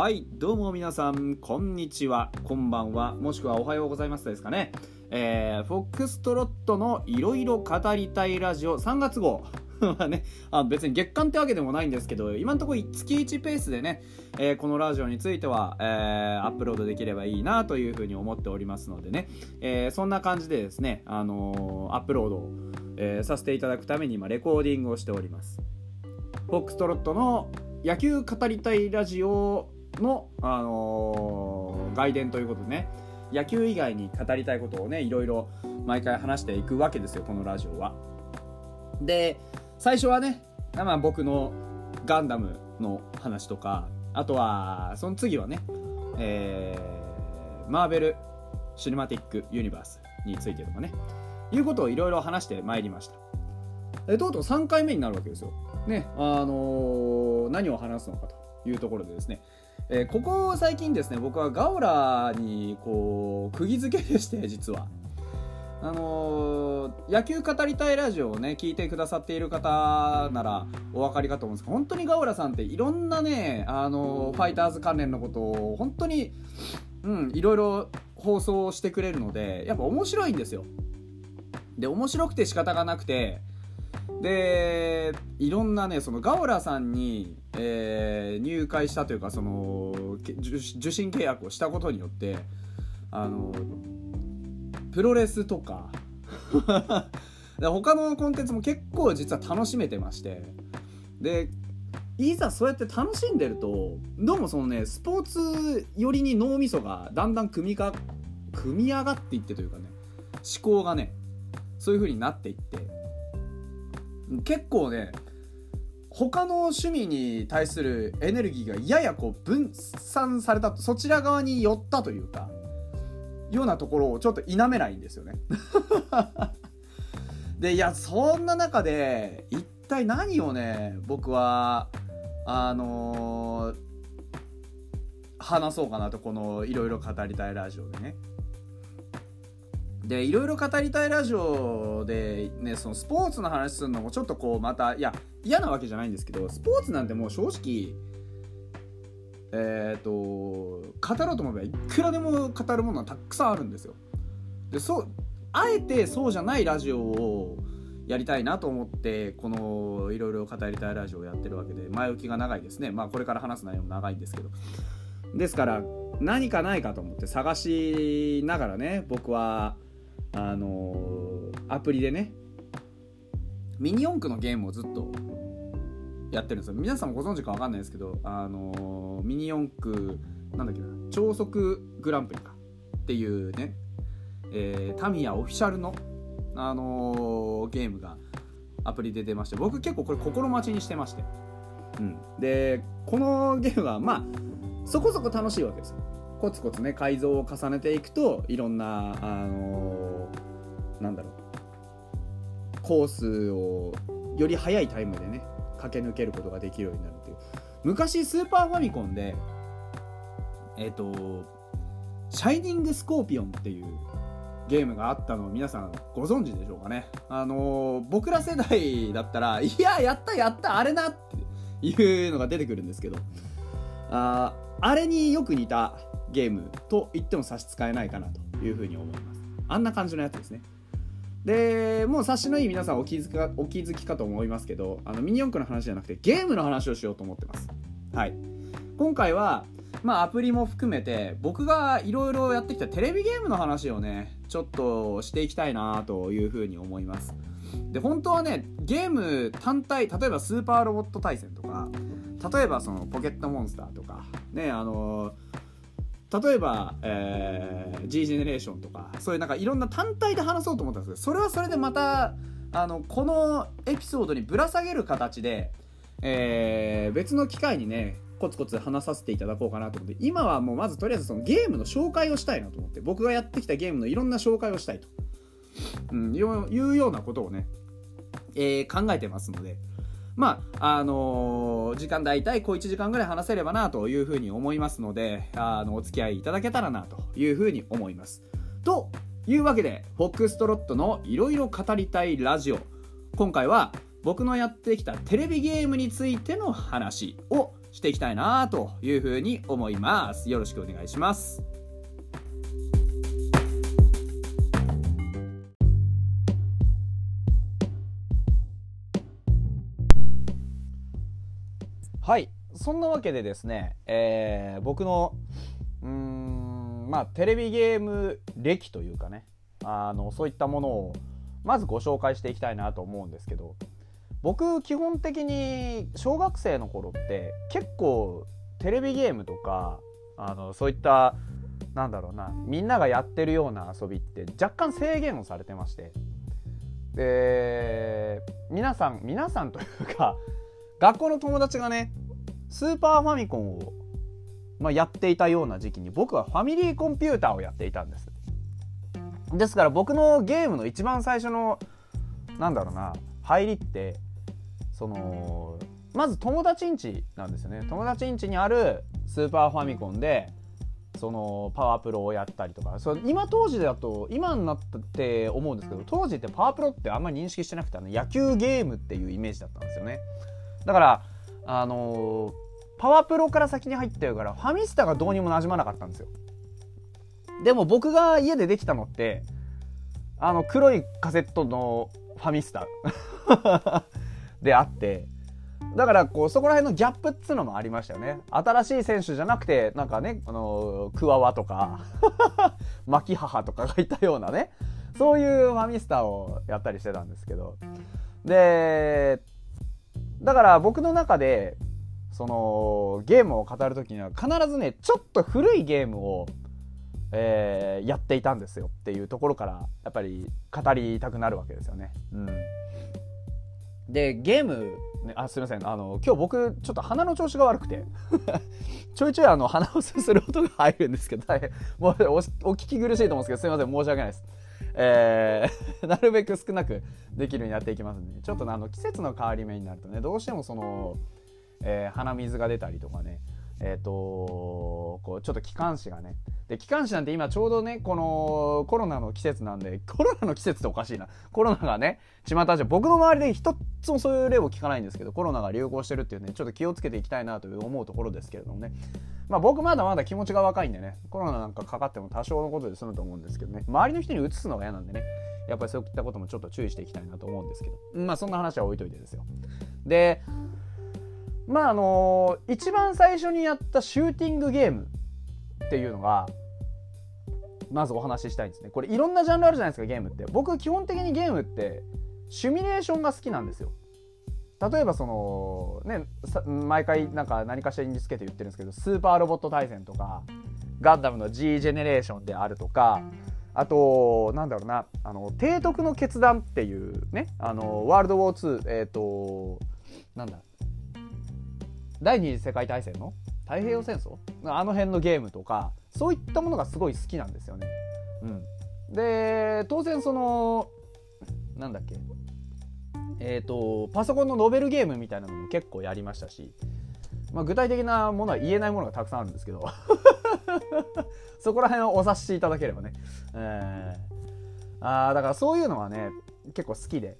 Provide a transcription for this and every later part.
はいどうも皆さんこんにちは。こんばんは。もしくはおはようございますですかね。えー、フォックストロットのいろいろ語りたいラジオ。3月号。はね、あ別に月間ってわけでもないんですけど今のところ月1ペースでね、えー、このラジオについては、えー、アップロードできればいいなというふうに思っておりますのでね、えー、そんな感じでですね、あの、アップロードを、え、させていただくために今レコーディングをしております。フォックストロットの野球語りたいラジオの、あのー、外伝ということでね野球以外に語りたいことをねいろいろ毎回話していくわけですよこのラジオは。で最初はね、まあ、僕のガンダムの話とかあとはその次はね、えー、マーベル・シネマティック・ユニバースについてとかねいうことをいろいろ話してまいりましたでとうとう3回目になるわけですよねあのー、何を話すのかというところでですねえー、ここ最近ですね僕はガオラにこう釘付けでして実は。あのー、野球語りたいラジオをね聞いてくださっている方ならお分かりかと思うんですけど本当にガオラさんっていろんなね、あのー、ファイターズ関連のことを本当にうんいろいろ放送してくれるのでやっぱ面白いんですよ。で面白くて仕方がなくてでいろんなねそのガオラさんに、えー、入会したというかその受信契約をしたことによってあのプロレスとか 他のコンテンツも結構実は楽しめてましてでいざそうやって楽しんでるとどうもそのねスポーツ寄りに脳みそがだんだん組みか組み上がっていってというかね思考がねそういう風になっていって結構ね他の趣味に対するエネルギーがややこう分散されたそちら側に寄ったというかようなところをちょっと否めないんですよね。でいやそんな中で一体何をね僕はあのー、話そうかなとこのいろいろ語りたいラジオでね。でいろいろ語りたいラジオでねそのスポーツの話するのもちょっとこうまたいや嫌なわけじゃないんですけどスポーツなんてもう正直えっ、ー、と語ろうと思えばいくらでも語るものはたくさんあるんですよ。でそうあえてそうじゃないラジオをやりたいなと思ってこのいろいろ語りたいラジオをやってるわけで前置きが長いですね。まあこれから話す内容も長いんですけど。ですから何かないかと思って探しながらね僕はあのー、アプリでねミニ四駆のゲームをずっとやってるんですよ。皆さんもご存知か分かんないですけどあのー、ミニ四駆なんだっけな超速グランプリかっていうね、えー、タミヤオフィシャルの、あのー、ゲームがアプリで出まして僕結構これ心待ちにしてまして、うん、でこのゲームはまあそこそこ楽しいわけですよ。コツコツね改造を重ねていくといろんなあの、なんだろう。コースをより速いタイムでね駆け抜けることができるようになるっていう。昔スーパーファミコンでえっ、ー、と「シャイニングスコーピオン」っていうゲームがあったのを皆さんご存知でしょうかね。あのー、僕ら世代だったら「いややったやったあれな!」っていうのが出てくるんですけど。ああれによく似たゲームと言っても差し支えないかなというふうに思います。あんな感じのやつですね。でもう察しのいい皆さんお気づきかお気づきかと思いますけどあのミニ四駆の話じゃなくてゲームの話をしようと思ってます。はい。今回はまあアプリも含めて僕がいろいろやってきたテレビゲームの話をねちょっとしていきたいなというふうに思います。で本当はねゲーム単体例えばスーパーロボット対戦とか例えばそのポケットモンスターとかねあのー例えば、えー、G ジェネレーションとかそういうなんかいろんな単体で話そうと思ったんですけどそれはそれでまたあのこのエピソードにぶら下げる形で、えー、別の機会にねコツコツ話させていただこうかなと思って今はもうまずとりあえずそのゲームの紹介をしたいなと思って僕がやってきたゲームのいろんな紹介をしたいと、うん、いうようなことをね、えー、考えてますのでまあ、あのー、時間大体小1時間ぐらい話せればなというふうに思いますので、あの、お付き合いいただけたらなというふうに思います。というわけで、フォックストロットのいろいろ語りたいラジオ。今回は僕のやってきたテレビゲームについての話をしていきたいなというふうに思いますよろしくお願いしますはい。そんなわけでですね、えー、僕のうんまあテレビゲーム歴というかねあのそういったものをまずご紹介していきたいなと思うんですけど僕基本的に小学生の頃って結構テレビゲームとかあのそういったなんだろうなみんながやってるような遊びって若干制限をされてまして。で皆さん皆さんというか学校の友達がねスーパーファミコンを、まあ、やっていたような時期に僕はファミリーコンピューターをやっていたんです。ですから僕のゲームの一番最初のなんだろうな入りってそのまず友達ん家なんですよね。友達ん家にあるスーパーファミコンでそのパワープロをやったりとか。そ今当時だと今になって思うんですけど当時ってパワープロってあんまり認識してなくてあの野球ゲームっていうイメージだったんですよね。だからあのパワプロから先に入ってるからファミスタがどうにもなじまなかったんですよ。でも僕が家でできたのってあの黒いカセットのファミスタ であってだからこうそこら辺のギャップっつうのもありましたよね。新しい選手じゃなくてなんかねあのクワワとか 牧母とかがいたようなねそういうファミスタをやったりしてたんですけど。でだから僕の中でそのゲームを語る時には必ずねちょっと古いゲームを、えー、やっていたんですよっていうところからやっぱり語りたくなるわけですよね。うん、でゲーム、あすいませんあの今日僕ちょっと鼻の調子が悪くて ちょいちょいあの鼻をすする音が入るんですけど大変もうお聞き苦しいと思うんですけどすいません申し訳ないです。えー、なるべく少なくできるようになっていきますんでちょっとあの季節の変わり目になるとねどうしてもその、えー、鼻水が出たりとかねえっ、ー、とこうちょっと気管支がね。で気管支なんて今ちょうどねこのコロナの季節なんで コロナの季節っておかしいな。コロナがね巷じゃ僕の周りで一つもそういう例を聞かないんですけどコロナが流行してるっていうねちょっと気をつけていきたいなという思うところですけれどもね。まあ僕まだまだ気持ちが若いんでねコロナなんかかかっても多少のことで済むと思うんですけどね。周りの人に移すのが嫌なんでねやっぱりそういったこともちょっと注意していきたいなと思うんですけど。まあそんな話は置いといてですよ。でまああの、一番最初にやったシューティングゲームっていうのがまずお話ししたいんですね。これいろんなジャンルあるじゃないですかゲームって。僕基本的にゲームってシミレーションが好きなんですよ。例えばそのね毎回なんか何かしらにつけて言ってるんですけどスーパーロボット対戦とかガンダムの G ジェネレーションであるとかあとなんだろうなあの提督の決断っていうねあのワールドウォー2えっ、ー、となんだ第二次世界大戦の？太平洋戦争？あの辺のゲームとかそういったものがすごい好きなんですよね。うん、で当然そのなんだっけ？えっ、ー、とパソコンのノベルゲームみたいなのも結構やりましたし、まあ、具体的なものは言えないものがたくさんあるんですけど。そこら辺をお察しいただければね、えー、あだからそういうのはね結構好きで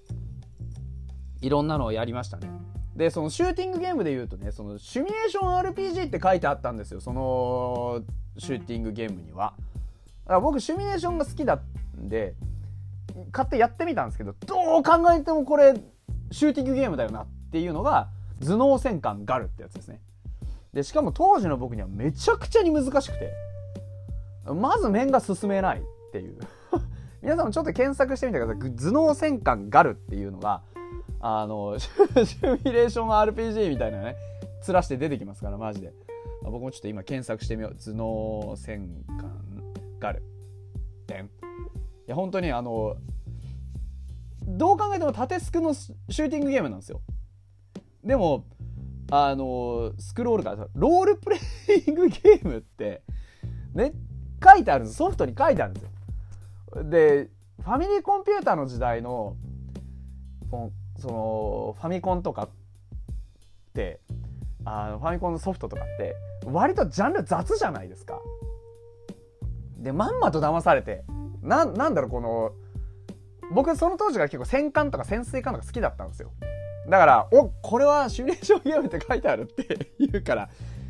いろんなのをやりましたねでそのシューティングゲームで言うとねそのシミュレーション RPG って書いてあったんですよそのシューティングゲームには。だから僕シュミュレーションが好きだんで買ってやってみたんですけどどう考えてもこれシューティングゲームだよなっていうのが頭脳戦艦ガルってやつですね。でしかも当時の僕にはめちゃくちゃに難しくてまず面が進めないっていう。皆さんもちょっと検索してみてください。頭脳戦艦ガルっていうのがあのシミュレーション RPG みたいなねつらして出てきますからマジで。僕もちょっと今検索してみよう。頭脳戦艦ガルでんいや本当にあのどう考えても縦スクのシューティングゲームなんですよ。でもあのスクロールからロールプレイングゲームってね書いてあるんです。ソフトに書いてあるんですよ。でファミリーコンピューターの時代のそのファミコンとかってあのファミコンのソフトとかって割とジャンル雑じゃないですか。でまんまと騙されてななんだろうこの僕その当時が結構戦艦とか潜水艦とか好きだったんですよ。だからおこれはシミュレーションゲームって書いてあるって 言うから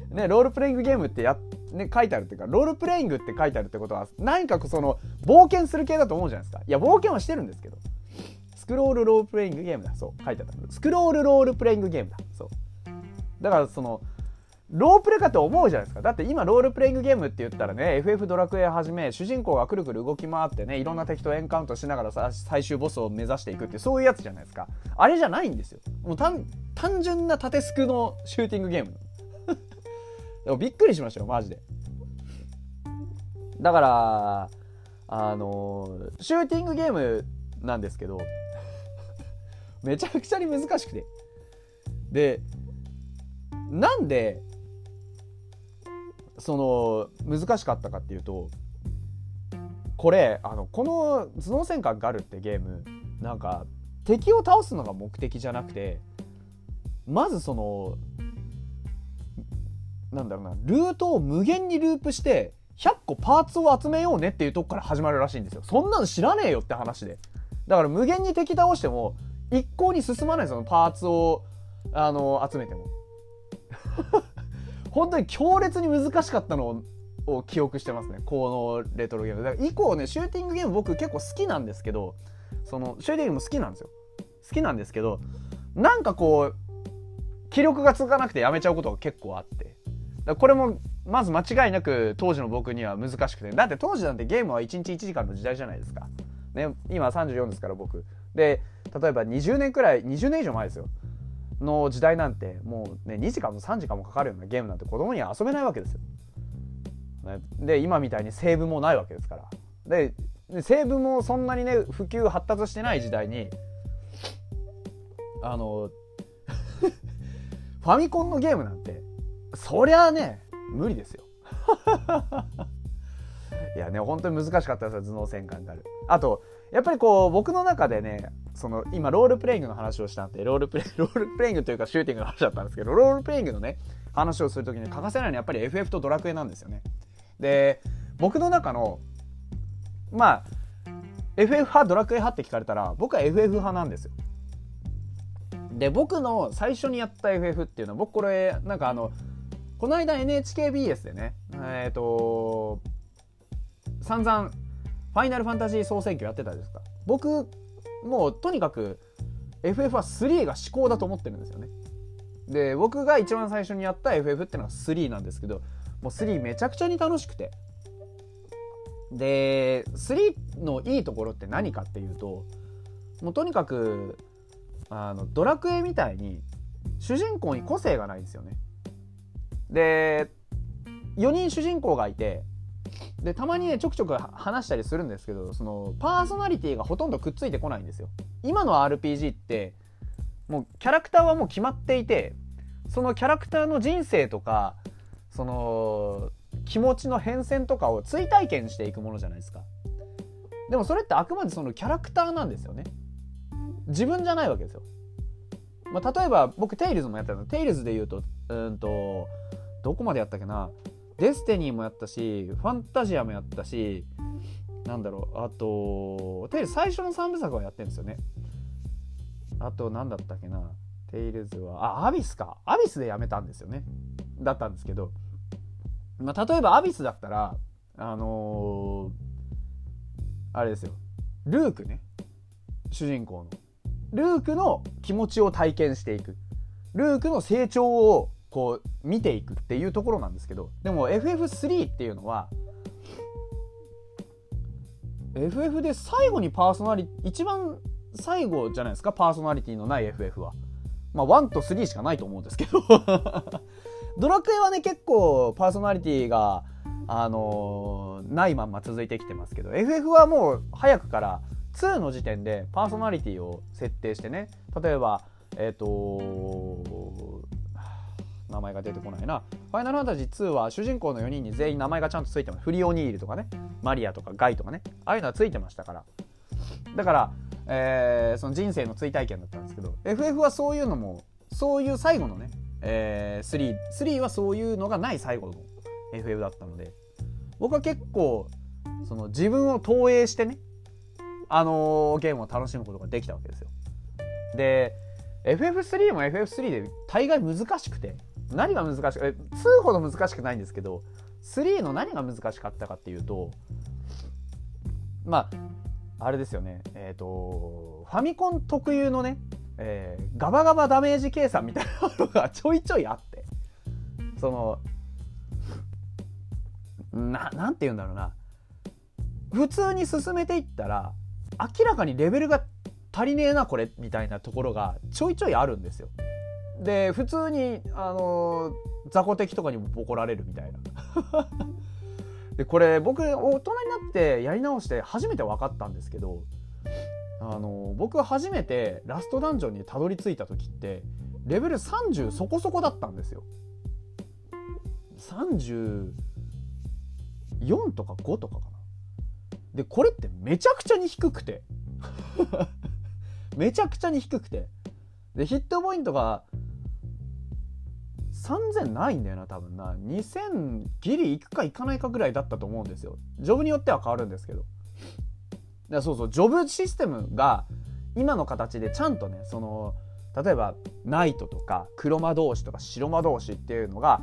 ねロールプレイングゲームってやね書いてあるっていうかロールプレイングって書いてあるってことは何かその冒険する系だと思うじゃないですかいや冒険はしてるんですけどクロールロールプレイングゲームだ。そう書いてあった。スクロールロールプレイングゲームだ。そう。だからそのロープレかと思うじゃないですか。だって今ロールプレイングゲームって言ったらね FF ドラクエはじめ主人公がくるくる動き回ってねいろんな敵とエンカウントしながらさ最終ボスを目指していくってそういうやつじゃないですか。あれじゃないんですよ。もう単単純な縦スクのシューティングゲーム。でもびっくりしましたよマジで。だからあのシューティングゲームなんですけどめちゃくちゃに難しくて。でなんでその難しかったかっていうとこれあのこの「頭脳戦艦ガル」ってゲームなんか敵を倒すのが目的じゃなくてまずそのなんだろうなルートを無限にループして100個パーツを集めようねっていうとこから始まるらしいんですよ。そんなの知らねえよって話で。だから無限に敵倒しても一向に進まないそのパーツをあの集めても。本当に強烈に難しかったのを記憶してますね。このレトロゲーム。だから以降ねシューティングゲーム僕結構好きなんですけどそのシューティングゲーム好きなんですよ。好きなんですけどなんかこう気力が続かなくてやめちゃうことが結構あって。これもまず間違いなく当時の僕には難しくて。だって当時なんてゲームは1日1時間の時代じゃないですか、ね、今34ですから僕。で例えば20年くらい20年以上前ですよの時代なんてもうね2時間も3時間もかかるようなゲームなんて子供には遊べないわけですよ。で今みたいにセーブもないわけですから。でセーブもそんなにね普及発達してない時代にあの ファミコンのゲームなんてそりゃね無理ですよ。いやね本当に難しかったですよ頭脳戦艦がある。あとやっぱりこう僕の中でねその今ロールプレイングの話をしたんでロールプレイ ロールプレイングというかシューティングの話だったんですけどロールプレイングのね話をする時に欠かせないのはやっぱり FF とドラクエなんですよね。で僕の中のまあ FF 派ドラクエ派って聞かれたら僕は FF 派なんですよ。で僕の最初にやった FF っていうのは僕これなんかあのこの間 NHKBS でねえっ、ー、と散々ファイナルファンタジー総選挙やってたですか？僕もうとにかく FF は3が至高だと思ってるんですよね。で僕が一番最初にやった FF ってのは3なんですけどもう3めちゃくちゃに楽しくて。で3のいいところって何かっていうともうとにかくあのドラクエみたいに主人公に個性がないんですよね。で4人主人公がいてでたまにねちょくちょく話したりするんですけどそのパーソナリティがほとんどくっついてこないんですよ。今の RPG ってもうキャラクターはもう決まっていてそのキャラクターの人生とかその気持ちの変遷とかを追体験していくものじゃないですか。でもそれってあくまでそのキャラクターなんですよね。自分じゃないわけですよ、まあ、例えば僕テイルズもやってたの。テイルズで言うとうんとどこまでやったっけな。デスティニーもやったしファンタジアもやったしなんだろうあとテイル最初の3部作はやってるんですよね。あと何だったっけなテイルズはあアビスか。アビスでやめたんですよね。だったんですけど、まあ、例えばアビスだったらあのー、あれですよ。ルークね。主人公の。ルークの気持ちを体験していく。ルークの成長をこう見ていくっていうところなんですけどでも FF3 っていうのは FF で最後にパーソナリティ一番最後じゃないですかパーソナリティのない FF は。まあ1と3しかないと思うんですけど ドラクエはね結構パーソナリティがあのー、ないまんま続いてきてますけど FF はもう早くから2の時点でパーソナリティを設定してね例えばえっ、ー、と名前が出てこないな。ファイナルファンタジー2は主人公の4人に全員名前がちゃんとついてます。フリオニールとかね。マリアとかガイとかね。ああいうのはついてましたから。だから、えー、その人生の追体験だったんですけど FF はそういうのもそういう最後のね、えー、3, 3はそういうのがない最後の FF だったので僕は結構その自分を投影してねあのー、ゲームを楽しむことができたわけですよ。で FF3 も FF3 で大概難しくて何が難しくえ2ほど難しくないんですけど3の何が難しかったかっていうとまああれですよね。えっ、ー、とファミコン特有のね、えー、ガバガバダメージ計算みたいなのが ちょいちょいあって。そのななんて言うんだろうな。普通に進めていったら明らかにレベルが足りねえなこれみたいなところがちょいちょいあるんですよ。で普通にあの雑魚敵とかにもボコられるみたいな。でこれ僕大人になってやり直して初めて分かったんですけどあの僕初めてラストダンジョンにたどり着いた時ってレベル30そこそこだったんですよ。34とか5とかかな。でこれってめちゃくちゃに低くて めちゃくちゃに低くてでヒットポイントが3000ないんだよな多分な。2000ギリいくかいかないかぐらいだったと思うんですよ。ジョブによっては変わるんですけど。でそうそうジョブシステムが今の形でちゃんとねその例えばナイトとか黒魔同士とか白魔同士っていうのが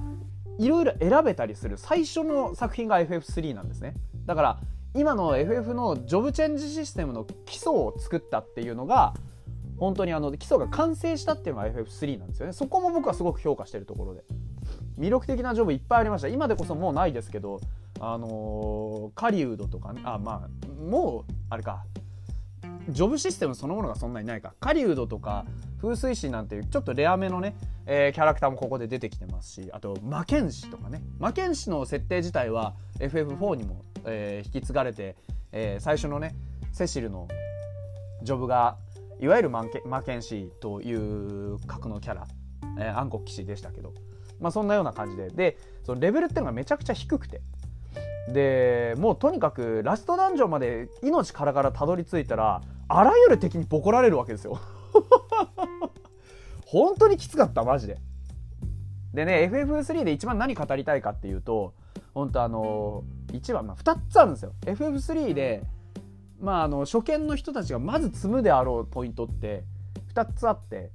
いろいろ選べたりする最初の作品が FF3 なんですね。だから今の FF のジョブチェンジシステムの基礎を作ったっていうのが本当にあの基礎が完成したっていうのが FF3 なんですよね。そこも僕はすごく評価してるところで。魅力的なジョブいっぱいありました。今でこそもうないですけどあのー、狩人とかねあまあもうあれか。ジョブシステムそのものがそんなにないか。狩人とか風水師なんていうちょっとレアめのね、えー、キャラクターもここで出てきてますしあと魔剣士とかね。魔剣士の設定自体は FF4 にも、えー、引き継がれて、えー、最初のねセシルのジョブがいわゆる魔剣士という格のキャラ、えー、暗黒騎士でしたけど、まあ、そんなような感じで。でそのレベルっていうのがめちゃくちゃ低くて。でもうとにかくラストダンジョンまで命からからたどり着いたらあらゆる敵にボコられるわけですよ。本当にきつかったマジで。でね FF3 で一番何語りたいかっていうと本当あの1番、まあ、2つあるんですよ。FF3 でまああの初見の人たちがまず積むであろうポイントって2つあって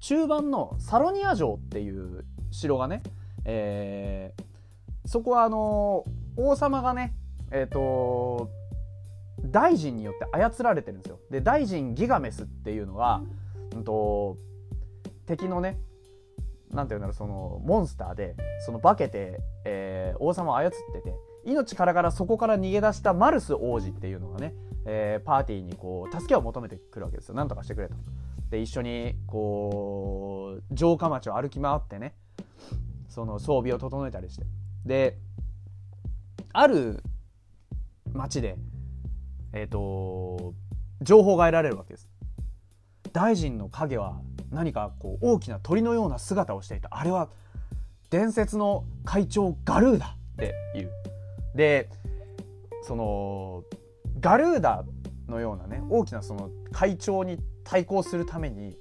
中盤のサロニア城っていう城がね、えー、そこはあの王様がねえっ、ー、と大臣によって操られてるんですよ。で大臣ギガメスっていうのが、うんと、敵のね何て言うんだろうそのモンスターでその化けて、えー、王様を操ってて命からがらそこから逃げ出したマルス王子っていうのがね、えー、パーティーにこう助けを求めてくるわけですよ。なんとかしてくれと。で一緒にこう城下町を歩き回ってねその装備を整えたりしてである町でえっ、ー、と情報が得られるわけです大臣の影は何かこう大きな鳥のような姿をしていたあれは伝説の会長ガルーダっていうでそのガルーダのようなね大きなその会長に対抗するために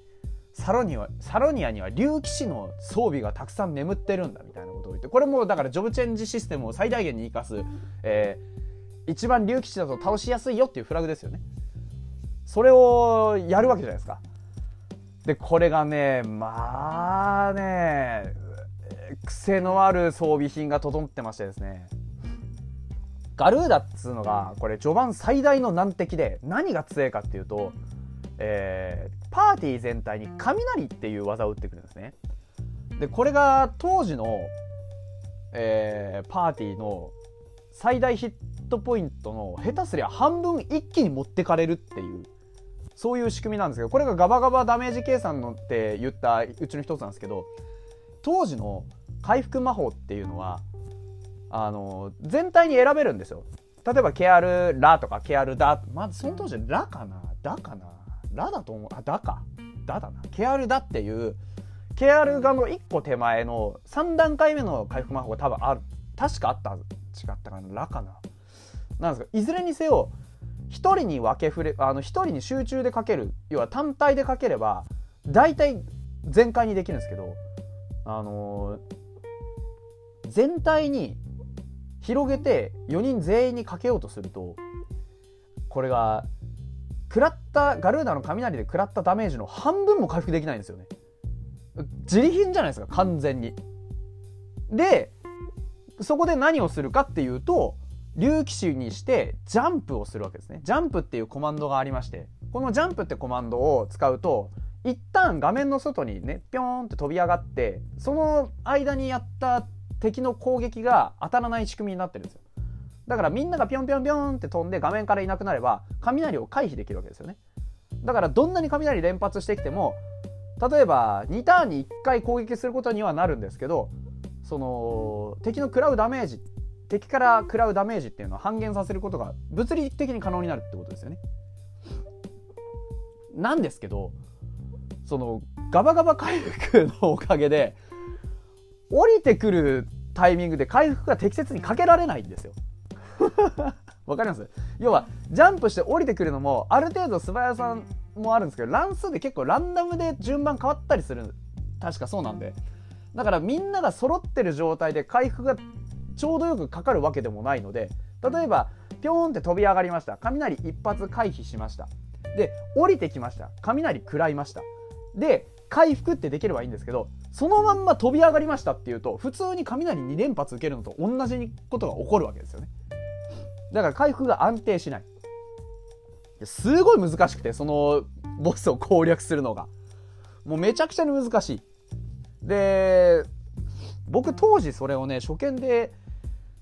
サロニアサロニアには竜騎士の装備がたくさん眠ってるんだみたいなことを言ってこれもだからジョブチェンジシステムを最大限に生かす、えー、一番竜吉だと倒しやすいよっていうフラグですよね。それをやるわけじゃないですか。でこれがねまあね癖のある装備品が整ってましてですね。ガルーダっつうのがこれ序盤最大の難敵で何が強いかっていうと、えー、パーティー全体に雷っていう技を打ってくるんですね。でこれが当時の、えー、パーティーの最大ヒットポイントの下手すりゃ半分一気に持ってかれるっていうそういう仕組みなんですけどこれがガバガバダメージ計算のって言ったうちの一つなんですけど当時の回復魔法っていうのはあの全体に選べるんですよ。例えばケアルラとかケアルダまずその当時ラかな？ダかな？ラだと思う。あダか。ダだな。ケアルダっていうケアルガの1個手前の3段階目の回復魔法が多分ある。確かあった違ったかな？ラかな。なんですか？いずれにせよ1人に分け振れあの1人に集中でかける。要は単体でかければ大体全開にできるんですけどあのー、全体に広げて4人全員にかけようとするとこれが食らったガルーナの雷で食らったダメージの半分も回復できないんですよね。自利品じゃないですか完全に。でそこで何をするかっていうと竜騎士にしてジャンプをするわけですね。ジャンプっていうコマンドがありましてこのジャンプってコマンドを使うと一旦画面の外にねピョーンって飛び上がってその間にやった敵の攻撃が当たらない仕組みになってるんですよ。だからみんながピョンピョンピョンって飛んで画面からいなくなれば雷を回避できるわけですよね。だからどんなに雷連発してきても例えば2ターンに1回攻撃することにはなるんですけどその敵の食らうダメージ敵から食らうダメージっていうのを半減させることが物理的に可能になるってことですよね。なんですけどそのガバガバ回復のおかげで降りてくるタイミングで回復が適切にかけられないんですよ。わかります？要はジャンプして降りてくるのもある程度素早さもあるんですけど乱数で結構ランダムで順番変わったりする確かそうなんで。だからみんなが揃ってる状態で回復がちょうどよくかかるわけでもないので例えばピョーンって飛び上がりました。雷一発回避しました。で降りてきました。雷食らいました。で回復ってできればいいんですけどそのまんま飛び上がりましたっていうと普通に雷2連発受けるのと同じことが起こるわけですよね。だから回復が安定しない。すごい難しくてそのボスを攻略するのが。もうめちゃくちゃに難しい。で僕当時それをね初見で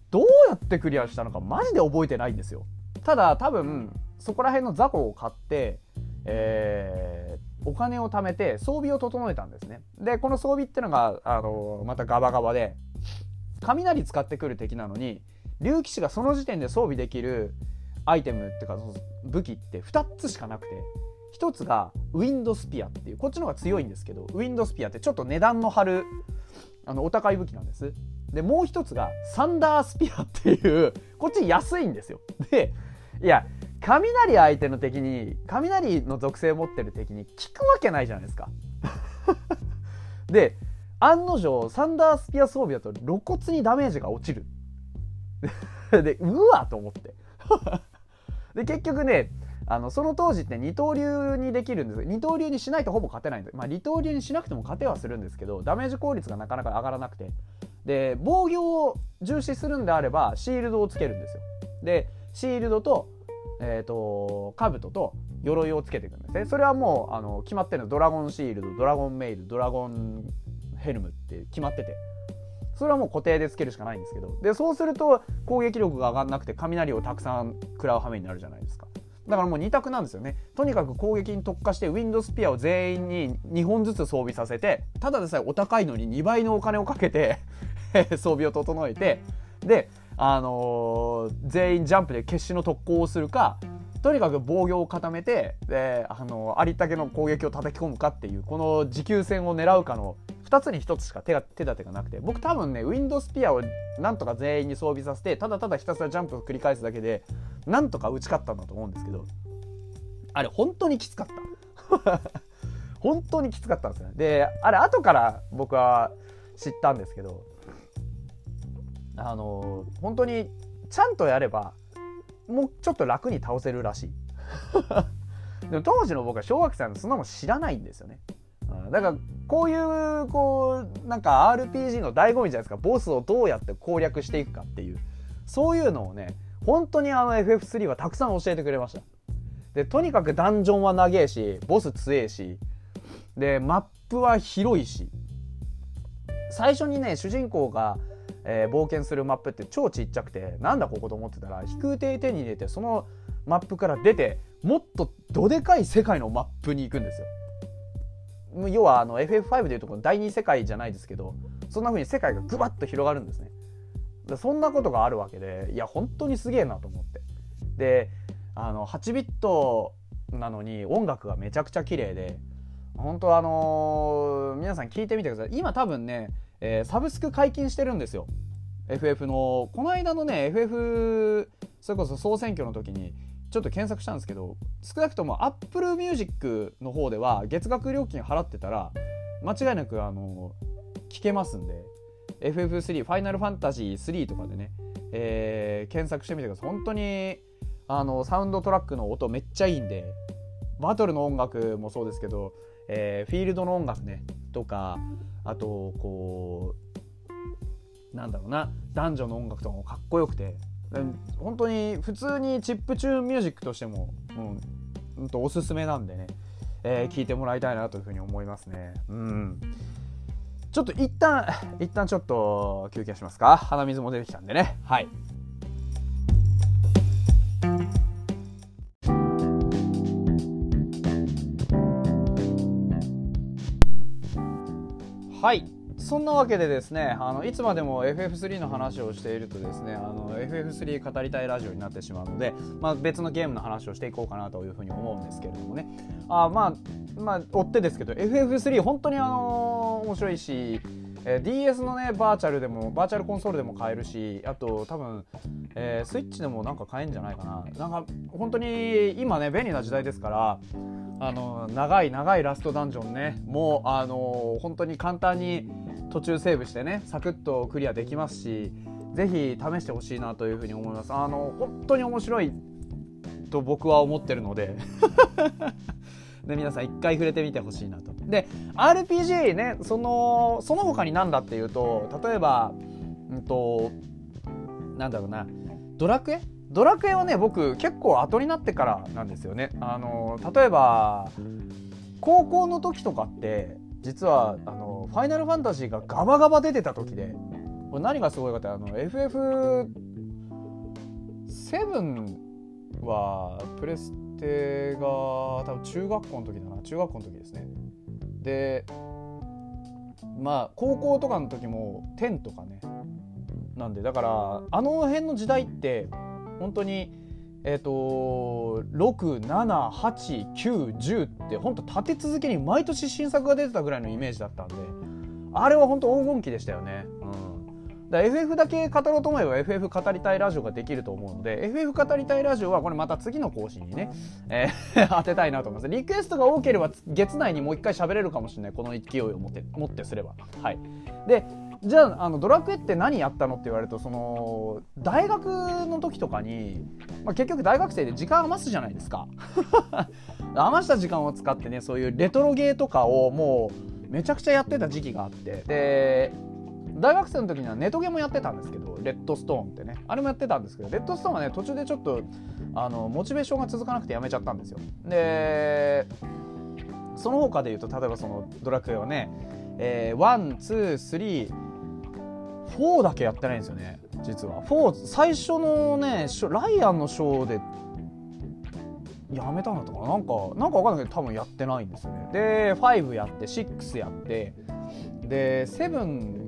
どうやってクリアしたのかマジで覚えてないんですよ。ただ多分そこら辺の雑魚を買ってえー、お金を貯めて装備を整えたんですね。でこの装備ってのがあのまたガバガバで雷使ってくる敵なのに竜騎士がその時点で装備できるアイテムっていうか武器って2つしかなくて1つがウィンドスピアっていうこっちの方が強いんですけどウィンドスピアってちょっと値段の張るあのお高い武器なんです。でもう1つがサンダースピアっていうこっち安いんですよ。でいや雷相手の敵に雷の属性を持ってる敵に効くわけないじゃないですか。で案の定サンダースピア装備だと露骨にダメージが落ちる。でうわと思って。で結局ねあのその当時って二刀流にできるんです。二刀流にしないとほぼ勝てないんで、まあ、二刀流にしなくても勝てはするんですけどダメージ効率がなかなか上がらなくて。で防御を重視するんであればシールドをつけるんですよ。でシールドとえーと、兜と鎧をつけていくんですね。それはもうあの決まってるのドラゴンシールドドラゴンメイルドラゴンヘルムって決まってて。それはもう固定でつけるしかないんですけど。でそうすると攻撃力が上がんなくて雷をたくさん食らう羽目になるじゃないですか。だからもう2択なんですよね。とにかく攻撃に特化してウィンドスピアを全員に2本ずつ装備させてただでさえお高いのに2倍のお金をかけて 装備を整えてであのー、全員ジャンプで決死の特攻をするかとにかく防御を固めてで、あのー、ありったけの攻撃を叩き込むかっていうこの持久戦を狙うかの2つに1つしか手が手立てがなくて僕多分ねウィンドスピアをなんとか全員に装備させてただただひたすらジャンプを繰り返すだけでなんとか打ち勝ったんだと思うんですけどあれ本当にきつかった。本当にきつかったんですよであれ後から僕は知ったんですけどあの本当にちゃんとやればもうちょっと楽に倒せるらしい。でも当時の僕は小学生のそんなもん知らないんですよね。だからこういうこうなんか RPG の醍醐味じゃないですか。ボスをどうやって攻略していくかっていう。そういうのをね本当にあの FF3 はたくさん教えてくれました。でとにかくダンジョンは長えしボス強えしでマップは広いし。最初にね主人公がえー、冒険するマップって超ちっちゃくてなんだここと思ってたら飛空艇手に入れてそのマップから出てもっとどでかい世界のマップに行くんですよ。要はあの FF5 でいうとこの第二世界じゃないですけどそんな風に世界がグバッと広がるんですね。そんなことがあるわけでいや本当にすげえなと思って。であの8ビットなのに音楽がめちゃくちゃ綺麗で本当あのー、皆さん聞いてみてください今多分ねえー、サブスク解禁してるんですよ。FF の。この間のね FF それこそ総選挙の時にちょっと検索したんですけど少なくとも Apple Music の方では月額料金払ってたら間違いなくあの聞けますんで FF3 ファイナルファンタジー3とかでね、えー、検索してみてください。本当にあのサウンドトラックの音めっちゃいいんでバトルの音楽もそうですけど、えーフィールドの音楽ねとかあとこうなんだろうな男女の音楽とかもかっこよくて。うん。本当に普通にチップチューンミュージックとしても、うんうんとおすすめなんでね、えー聞いてもらいたいなというふうに思いますね。うん。ちょっと一旦一旦ちょっと休憩しますか。鼻水も出てきたんでね。はいはい。そんなわけでですねあのいつまでも FF3 の話をしているとですねあの FF3 語りたいラジオになってしまうので、まあ、別のゲームの話をしていこうかなというふうに思うんですけれどもね。あまあまあ追ってですけど FF3 本当にあの面白いしえー DS のねバーチャルでもバーチャルコンソールでも買えるしあと多分、えースイッチでもなんか買えるんじゃないかな。なんか本当に今ね便利な時代ですからあの長い長いラストダンジョンねもうあの本当に簡単に途中セーブしてねサクッとクリアできますしぜひ試してほしいなというふうに思います。あの本当に面白いと僕は思ってるので。で皆さん一回触れてみてほしいなと。で RPG ねそのその他に何だっていうと例えばうんとなんだろうなドラクエ？ドラクエはね僕結構後になってからなんですよね。あの例えば高校の時とかって実はあのファイナルファンタジーがガバガバ出てた時でこれ何がすごいかってあの FF7 はプレステが多分中学校の時だな中学校の時ですねでまあ高校とかの時も10とかねなんでだからあの辺の時代って本当にえっ、と678910って本当立て続けに毎年新作が出てたぐらいのイメージだったんであれは本当黄金期でしたよね。だ FF だけ語ろうと思えば FF 語りたいラジオができると思うので FF 語りたいラジオはこれまた次の更新にね、えー 当てたいなと思います。リクエストが多ければ月内にもう一回喋れるかもしれない。この勢いを持って持ってすれば。はい。でじゃああのドラクエって何やったのって言われるとその大学の時とかに、まあ、結局大学生で時間余すじゃないですか。余した時間を使ってねそういうレトロゲーとかをもうめちゃくちゃやってた時期があって。で大学生の時にはネトゲもやってたんですけどレッドストーンってね。あれもやってたんですけどレッドストーンはね途中でちょっとあのモチベーションが続かなくてやめちゃったんですよ。でその他で言うと例えばそのドラクエはね、えー、1、2、3、4だけやってないんですよね実は。4最初のねライアンのショーでやめたのとかな。んかなんかわかんないけど多分やってないんですよね。で5やって6やってで7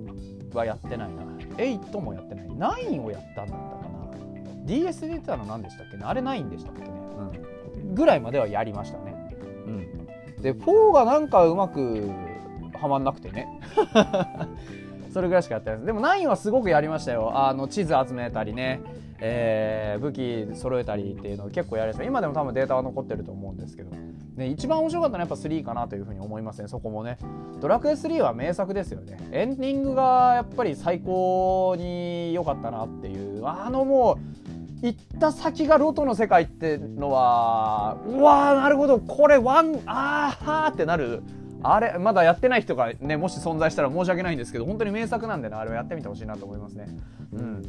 はやってないな。8もやってない。9をやったんだったかな。DS で出てたの何でしたっけね。あれ9でしたっけね、うん、ぐらいまではやりましたね。うん。で4がなんかうまくはまんなくてね。それぐらいしかやってないです。でも9はすごくやりましたよ。あの地図集めたりねえー武器揃えたりっていうのを結構やりました今でも多分データは残ってると思うんですけど、ね、一番面白かったのはやっぱ3かなというふうに思いますねそこもね。ドラクエ3は名作ですよね。エンディングがやっぱり最高に良かったなっていう。あのもう行った先がロトの世界ってのはうわーなるほど。これワンあーはーってなる。あれまだやってない人がねもし存在したら申し訳ないんですけど本当に名作なんでねあれをやってみてほしいなと思いますね。うん。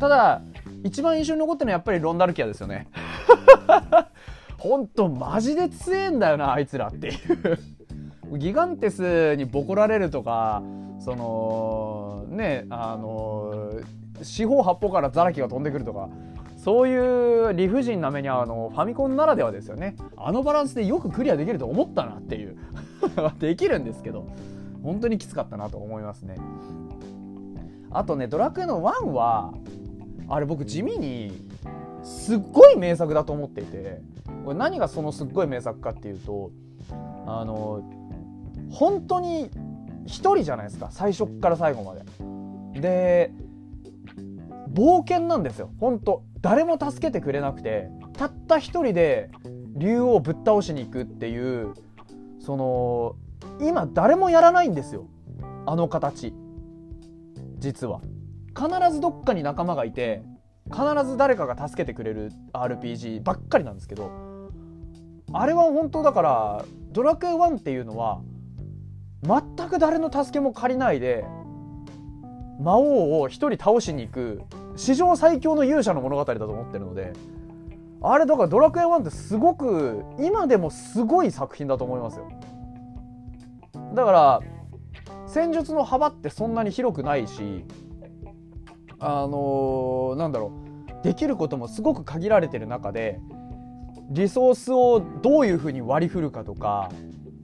ただ一番印象に残ってるのはやっぱりロンダルキアですよね。本当マジで強えんだよなあいつらっていう。ギガンテスにボコられるとかそのねあの四方八方からザラキが飛んでくるとかそういう理不尽な目にあのファミコンならではですよね。あのバランスでよくクリアできると思ったなっていう。できるんですけど本当にきつかったなと思いますね。あとねドラクエの1はあれ僕地味にすっごい名作だと思っていてこれ何がそのすっごい名作かっていうとあの本当に一人じゃないですか。最初から最後まで。で冒険なんですよ。本当誰も助けてくれなくてたった一人で竜王をぶっ倒しに行くっていうその今誰もやらないんですよ。あの形。実は。必ずどっかに仲間がいて必ず誰かが助けてくれる RPG ばっかりなんですけどあれは本当だからドラクエ1っていうのは全く誰の助けも借りないで魔王を一人倒しに行く史上最強の勇者の物語だと思ってるのであれだからドラクエ1ってすごく今でもすごい作品だと思いますよ。だから戦術の幅ってそんなに広くないしあの、なんだろう。できることもすごく限られてる中でリソースをどういうふうに割り振るかとか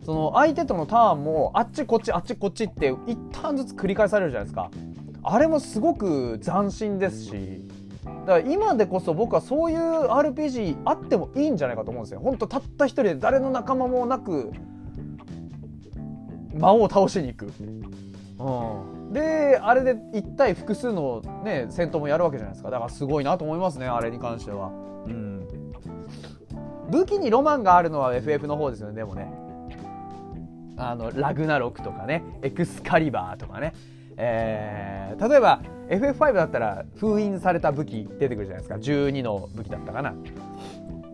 その相手とのターンもあっちこっちあっちこっちって一ターンずつ繰り返されるじゃないですか。あれもすごく斬新ですしだから今でこそ僕はそういう RPG あってもいいんじゃないかと思うんですよ。ほんとたった一人で誰の仲間もなく魔王を倒しに行く、うん、であれで1対複数の、ね、戦闘もやるわけじゃないですか。だからすごいなと思いますねあれに関しては、うん、武器にロマンがあるのは FF の方ですよねでもね。あのラグナロクとかねエクスカリバーとかね。えー、例えば FF5 だったら封印された武器出てくるじゃないですか。12の武器だったかな。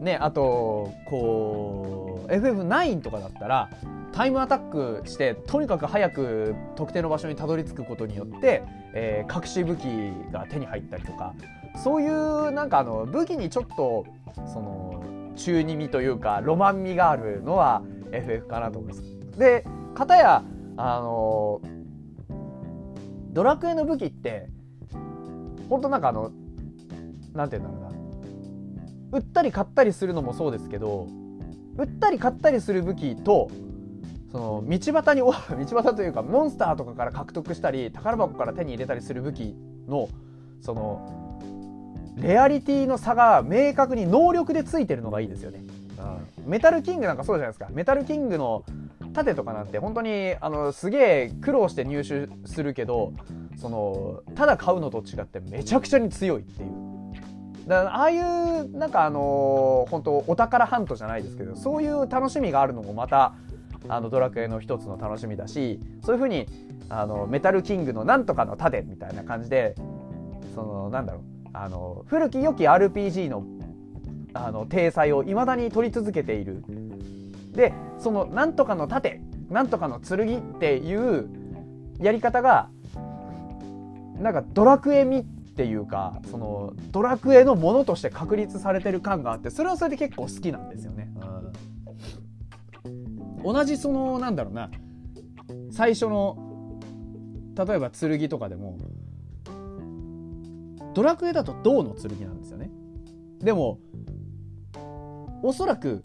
ねあとこう FF9 とかだったらタイムアタックしてとにかく早く特定の場所にたどり着くことによって、えー、隠し武器が手に入ったりとかそういうなんかあの武器にちょっとその中二味というかロマン味があるのは FF かなと思います。で片やあのドラクエの武器って本当なんかあのなんて言うんだろう売ったり買ったりするのもそうですけど売ったり買ったりする武器とその道端に 道端というかモンスターとかから獲得したり宝箱から手に入れたりする武器のそのレアリティの差が明確に能力でついてるのがいいですよね。うん、メタルキングなんかそうじゃないですか。メタルキングの盾とかなんて本当にあのすげえ苦労して入手するけどそのただ買うのと違ってめちゃくちゃに強いっていうだからああいうなんかあのー、本当お宝ハントじゃないですけどそういう楽しみがあるのもまたあのドラクエの一つの楽しみだしそういうふうにあのメタルキングのなんとかの盾みたいな感じでそのなんだろうあの古き良き RPG のあの体裁をいまだに取り続けている。でそのなんとかの盾なんとかの剣っていうやり方がなんかドラクエ味っていうかそのドラクエのものとして確立されてる感があってそれはそれで結構好きなんですよね。同じそのなんだろうな。最初の例えば剣とかでもドラクエだと銅の剣なんですよね。でもおそらく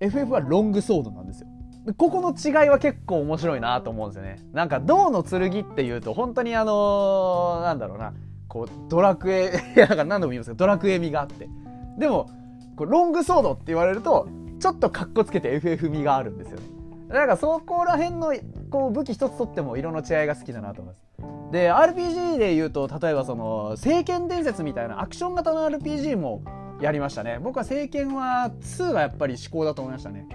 FF はロングソードなんですよ。ここの違いは結構面白いなと思うんですよね。なんか銅の剣っていうと本当にあのー、なんだろうなこうドラクエ なんか何度も言いますけどドラクエ味があって。でもこうロングソードって言われるとちょっとかっこつけて FF 味があるんですよね。なんかそこら辺のこう武器一つとっても色の違いが好きだなと思います。で RPG で言うと例えばその「聖剣伝説」みたいなアクション型の RPG もやりましたね。僕は聖剣は2がやっぱり至高だと思いましたね。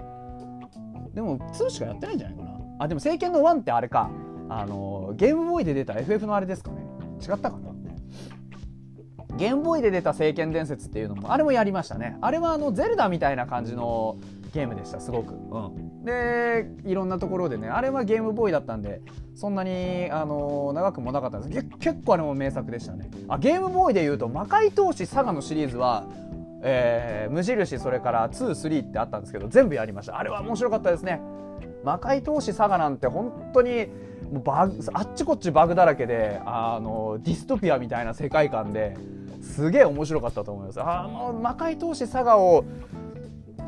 でも2しかやってないんじゃないかな。あでも聖剣の1ってあれか。あのゲームボーイで出た FF のあれですかね。違ったかな。ゲームボーイで出た聖剣伝説っていうのもあれもやりましたね。あれはあのゼルダみたいな感じのゲームでしたすごく、うん、でいろんなところでねあれはゲームボーイだったんでそんなに、あのー、長くもなかったんです。結構あれも名作でしたね。あゲームボーイでいうと魔界闘士サガのシリーズはえー、無印それから23ってあったんですけど全部やりました。あれは面白かったですね。魔界闘士サガなんて本当にもうバグあっちこっちバグだらけであのディストピアみたいな世界観ですげえ面白かったと思います。あの魔界闘士サガを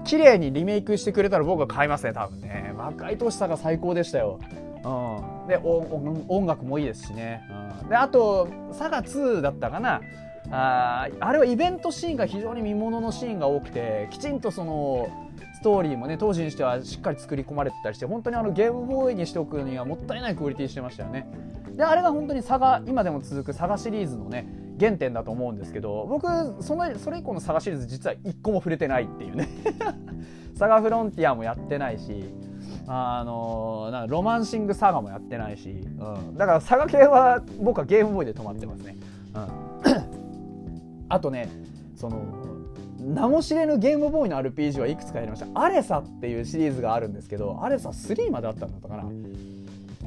綺麗にリメイクしてくれたら僕は買いますね多分ね。魔界闘士サガ最高でしたよ。うん、で音楽もいいですしね、うん、であとサガ2だったかな。ああれはイベントシーンが非常に見もののシーンが多くてきちんとそのストーリーもね当時にしてはしっかり作り込まれてたりして本当にあのゲームボーイにしておくにはもったいないクオリティしてましたよね。であれが本当にサガ今でも続くサガシリーズのね原点だと思うんですけど僕そのそれ以降のサガシリーズ実は1個も触れてないっていうね。サガフロンティアもやってないしあのなんかロマンシングサガもやってないし、うん、だからサガ系は僕はゲームボーイで止まってますね、うん。あとねその名も知れぬゲームボーイの RPG はいくつかやりました。アレサっていうシリーズがあるんですけどアレサ3まであったんだったかな。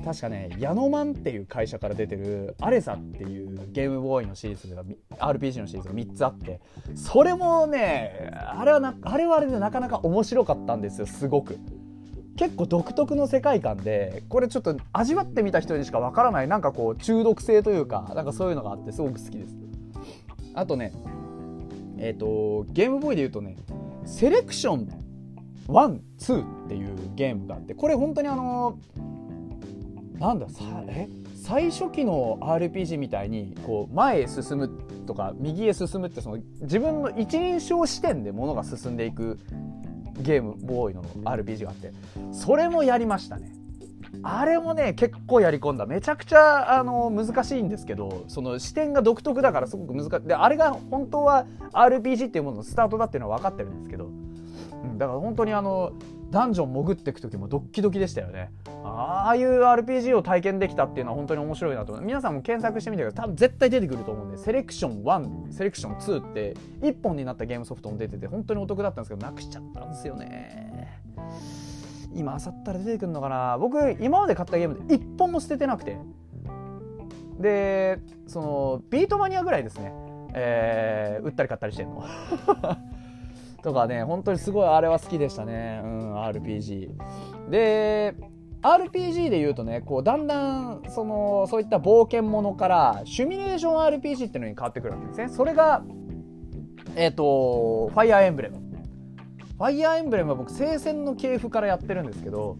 確かねヤノマンっていう会社から出てるアレサっていうゲームボーイのシリーズが RPG のシリーズが3つあってそれもねあれはなあれはあれでなかなか面白かったんですよすごく。結構独特の世界観でこれちょっと味わってみた人にしかわからないなんかこう中毒性というかなんかそういうのがあってすごく好きです。あとねえっ、ー、とゲームボーイで言うとねセレクション12っていうゲームがあってこれ本当にあのなんださえ？最初期の RPG みたいにこう前へ進むとか右へ進むってその自分の一人称視点で物が進んでいくゲームボーイの RPG があってそれもやりましたね。あれもね結構やり込んだ。めちゃくちゃあの難しいんですけどその視点が独特だからすごく難しい。であれが本当は RPG っていうもののスタートだっていうのは分かってるんですけど、うん、だから本当にあのダンジョン潜っていく時もドッキドキでしたよね。ああいう RPG を体験できたっていうのは本当に面白いなと思う。皆さんも検索してみてください。多分絶対出てくると思うんでセレクション1セレクション2って1本になったゲームソフトも出てて本当にお得だったんですけどなくしちゃったんですよね。今あさったら出てくるのかな。僕今まで買ったゲームで1本も捨ててなくて。でそのビートマニアぐらいですね。えー、売ったり買ったりしてんの。とかね本当にすごいあれは好きでしたね、うん、RPG で RPG で言うとねこうだんだんそのそういった冒険ものからシミュレーション RPG っていうのに変わってくるわけですね。それがえっ、ー、とファイアーエンブレムファイアーエンブレムは僕聖戦の系譜からやってるんですけど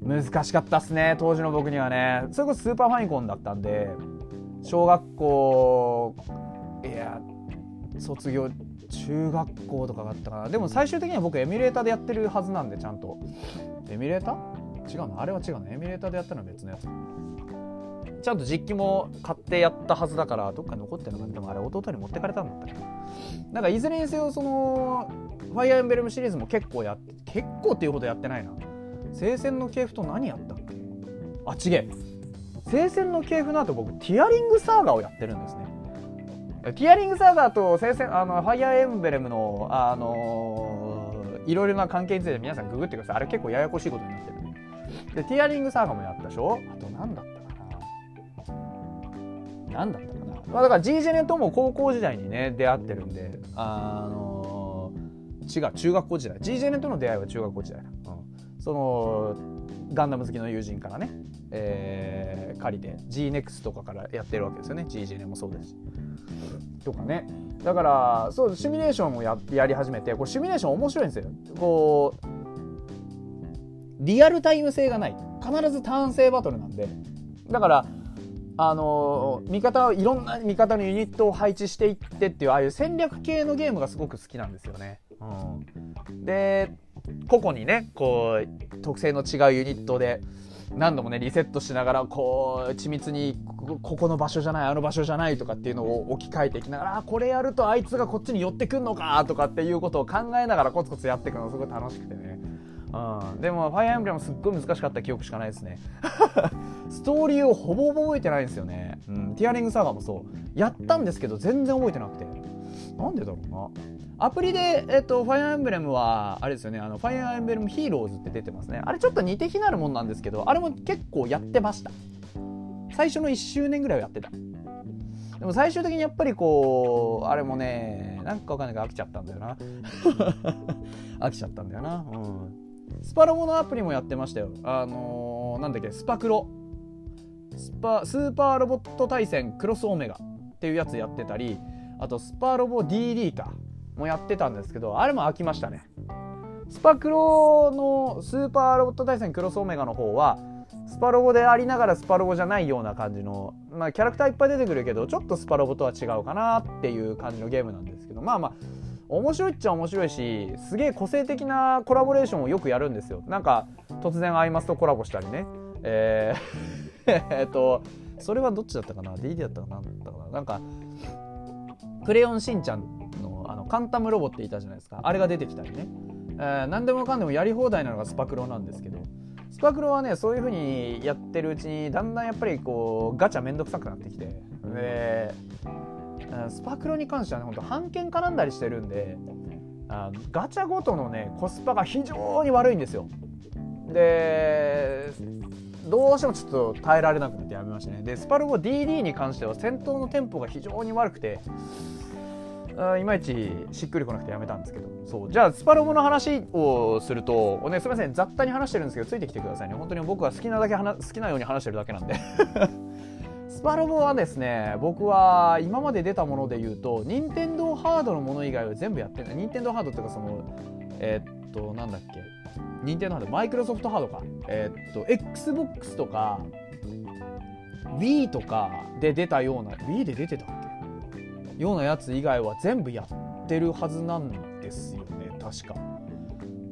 難しかったっすね当時の僕にはね。それこそスーパーファミコンだったんで小学校いや卒業中学校とかだったかな。でも最終的には僕エミュレーターでやってるはずなんでちゃんと。エミュレーター？違うの？あれは違うの。エミュレーターでやったのは別のやつ。ちゃんと実機も買ってやったはずだからどっか残ってるのか。でもあれ弟に持ってかれたんだったけ？どなんかいずれにせよそのファイアーエンブレムシリーズも結構やって結構っていうほどやってないな。聖戦の系譜と何やったっけ？あ違え。聖戦の系譜の後僕ティアリングサーガーをやってるんですね。ティアリングサーガーと聖戦あのファイアーエンブレムの、あの、いろいろな関係について皆さんググってください。あれ結構ややこしいことになってるでティアリングサーガーもやったでしょ？あと何だった？何だったかな、まあ、だから G ジェネとも高校時代にね出会ってるんであの、違う中学校時代。G ジェネとの出会いは中学校時代、うん、そのガンダム好きの友人からね、えー、借りて GNEX とかからやってるわけですよね。G ジェネもそうですし。とかね。だからそうシミュレーションをややり始めてこれシミュレーション面白いんですよ。こうリアルタイム性がない。必ずターン制バトルなんで。だからあの味方いろんな味方のユニットを配置していってっていうああいう戦略系のゲームがすごく好きなんですよね。うん、で個々にねこう特性の違うユニットで何度もねリセットしながらこう緻密にここの場所じゃないあの場所じゃないとかっていうのを置き換えていきながらこれやるとあいつがこっちに寄ってくんのかとかっていうことを考えながらコツコツやっていくのがすごい楽しくてね、うん、でもファイアーエンブレムすっごい難しかった記憶しかないですね ストーリーをほぼ覚えてないんですよね、うん、ティアリングサーガーもそうやったんですけど全然覚えてなくてなんでだろうなアプリで、えっと、ファイアーエンブレムは、あれですよね、あの、ファイアーエンブレムヒーローズって出てますね。あれちょっと似て非なるもんなんですけど、あれも結構やってました。最初の1周年ぐらいはやってた。でも最終的にやっぱりこう、あれもね、なんかわかんないけど飽きちゃったんだよな。飽きちゃったんだよな。うん。スパロボのアプリもやってましたよ。あのー、なんだっけ、スパクロ。スパ、スーパーロボット大戦クロスオメガっていうやつやってたり、あとスパロボ DD か。もやってたんですけどあれも飽きましたねスパクロのスーパーロボット大戦クロスオメガの方はスパロボでありながらスパロボじゃないような感じの、まあ、キャラクターいっぱい出てくるけどちょっとスパロボとは違うかなっていう感じのゲームなんですけどまあまあ面白いっちゃ面白いしすげえ個性的なコラボレーションをよくやるんですよ。なんか突然アイマスとコラボしたりね。えー えっとそれはどっちだったかな？DD だったかなだったかな？なんかクレヨンしんちゃんのあのカンタムロボっていたじゃないですか。あれが出てきたりね、えー、何でもかんでもやり放題なのがスパクロなんですけど。スパクロはねそういう風にやってるうちにだんだんやっぱりこうガチャめんどくさくなってきて。でスパクロに関してはね本当版権絡んだりしてるんであガチャごとのねコスパが非常に悪いんですよ。でどうしてもちょっと耐えられなくてやめましたね。でスパルボ DD に関しては戦闘のテンポが非常に悪くていまいちしっくりこなくてやめたんですけど。そう。じゃあスパロボの話をすると、ね、すみません雑多に話してるんですけどついてきてくださいね。本当に僕は好きなだけ好きなように話してるだけなんで。スパロボはですね僕は今まで出たもので言うと任天堂ハードのもの以外は全部やってない。任天堂ハードっていうかそのえー、っとなんだっけ。任天堂ハードマイクロソフトハードか。えー、っと XBOX とか Wii とかで出たような Wii で出てたっけ？ようなやつ以外は全部やってるはずなんですよね確か。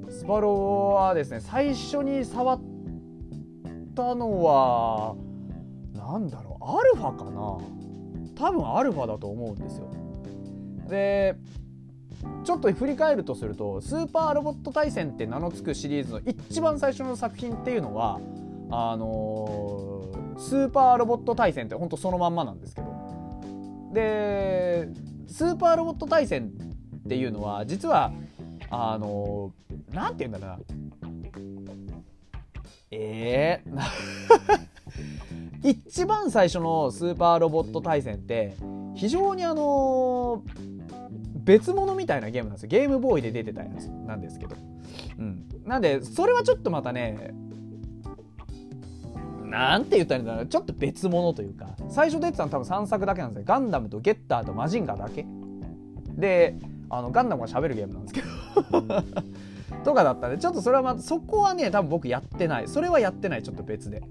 スパロボはですね最初に触ったのはなんだろうアルファかな。多分アルファだと思うんですよ。でちょっと振り返るとするとスーパーロボット対戦って名の付くシリーズの一番最初の作品っていうのはあのー、スーパーロボット対戦ってほんとそのまんまなんですけど。でスーパーロボット対戦っていうのは実はあの何、ー、て言うんだろうな。ええー？一番最初のスーパーロボット対戦って非常にあの別物みたいなゲームなんですよ。ゲームボーイで出てたやつなんですけど、うん、なんでそれはちょっとまたねなんて言ったらいいんだろう。ちょっと別物というか最初出てたの多分3作だけなんですよ。ガンダムとゲッターとマジンガーだけ。であのガンダムが喋るゲームなんですけど。とかだったんでちょっとそれはまそこはね多分僕やってない。それはやってないちょっと別で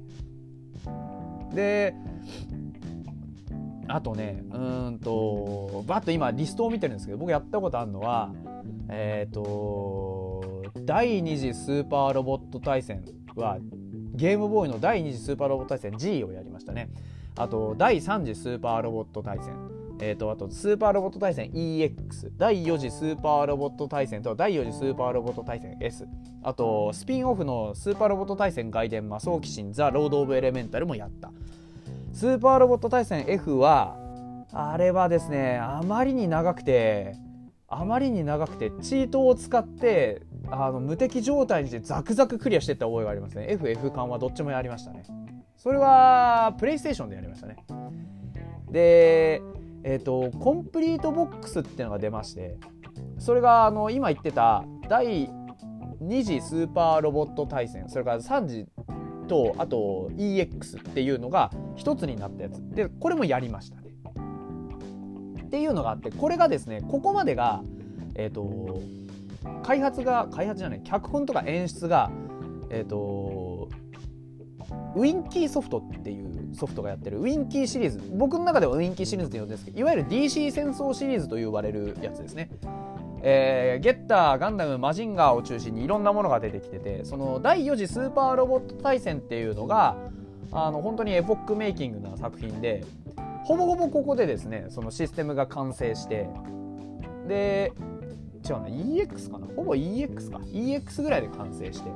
であとねうんとバッと今リストを見てるんですけど僕やったことあるのはえっ、ー、と第2次スーパーロボット大戦はゲームボーイの第2次スーパーロボット対戦 G をやりましたね。あと第3次スーパーロボット大戦。えーと、あとスーパーロボット対戦 EX 第4次スーパーロボット大戦と第4次スーパーロボット対戦 S あとスピンオフのスーパーロボット大戦外伝魔装機神ザ・ロード・オブ・エレメンタルもやった。スーパーロボット大戦 F はあれはですねあまりに長くてあまりに長くてチートを使ってあの無敵状態にしてザクザククリアしていった覚えがありますね。FF 感はどっちもやりましたね。それはプレイステーションでやりましたね。でえ、ー、とコンプリートボックスっていうのが出ましてそれがあの今言ってた第2次スーパーロボット対戦それから3次とあと EX っていうのが一つになったやつでこれもやりましたね。っていうのがあってこれがですねここまでがえ、ー、と開発が開発じゃない脚本とか演出がえっ、ー、とウィンキーソフトっていうソフトがやってるウィンキーシリーズ。僕の中ではウィンキーシリーズって呼んでるんですけどいわゆる DC 戦争シリーズと呼ばれるやつですね。えー、ゲッターガンダムマジンガーを中心にいろんなものが出てきててその第4次スーパーロボット対戦っていうのがあの本当にエポックメイキングな作品でほぼほぼここでですねそのシステムが完成してで違うな EX かな？ほぼ EX か。EX ぐらいで完成して。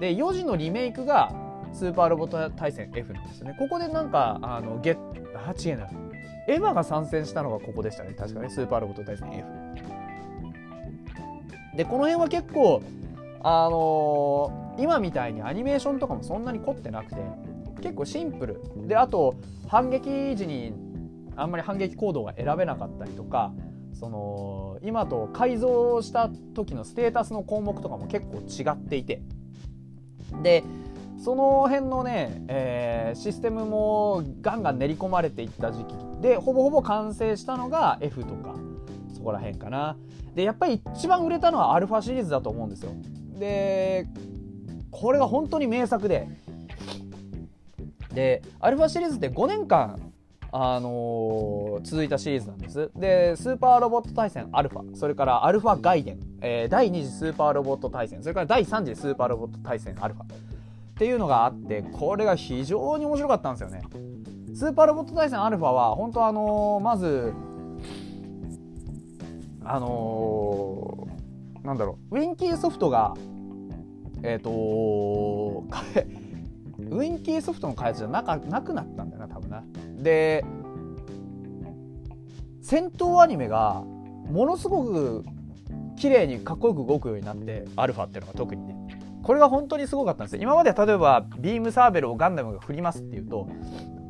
で4時のリメイクがスーパーロボット対戦 F なんですよね。ここでなんかあのゲッあ違えな。エヴァが参戦したのがここでしたね。確かね。スーパーロボット対戦 F でこの辺は結構あのー、今みたいにアニメーションとかもそんなに凝ってなくて結構シンプル。であと反撃時にあんまり反撃行動が選べなかったりとかその今と改造した時のステータスの項目とかも結構違っていて。でその辺のね、えー、システムもガンガン練り込まれていった時期でほぼほぼ完成したのが F とかそこら辺かな。でやっぱり一番売れたのはアルファシリーズだと思うんですよ。でこれが本当に名作で。でアルファシリーズって5年間あのー、続いたシリーズなんです。でスーパーロボット対戦アルファそれからアルファガイデン、えー、第2次スーパーロボット対戦それから第3次スーパーロボット対戦アルファっていうのがあってこれが非常に面白かったんですよね。スーパーロボット対戦アルファは本当あの、まずあのー、なんだろうウィンキーソフトがえっ、ー、と ウィンキーソフトの開発じゃなかなくなったんだよな多分な。で戦闘アニメがものすごく綺麗にかっこよく動くようになってアルファっていうのが特にね。これが本当にすごかったんです今まで例えばビームサーベルをガンダムが振りますっていうと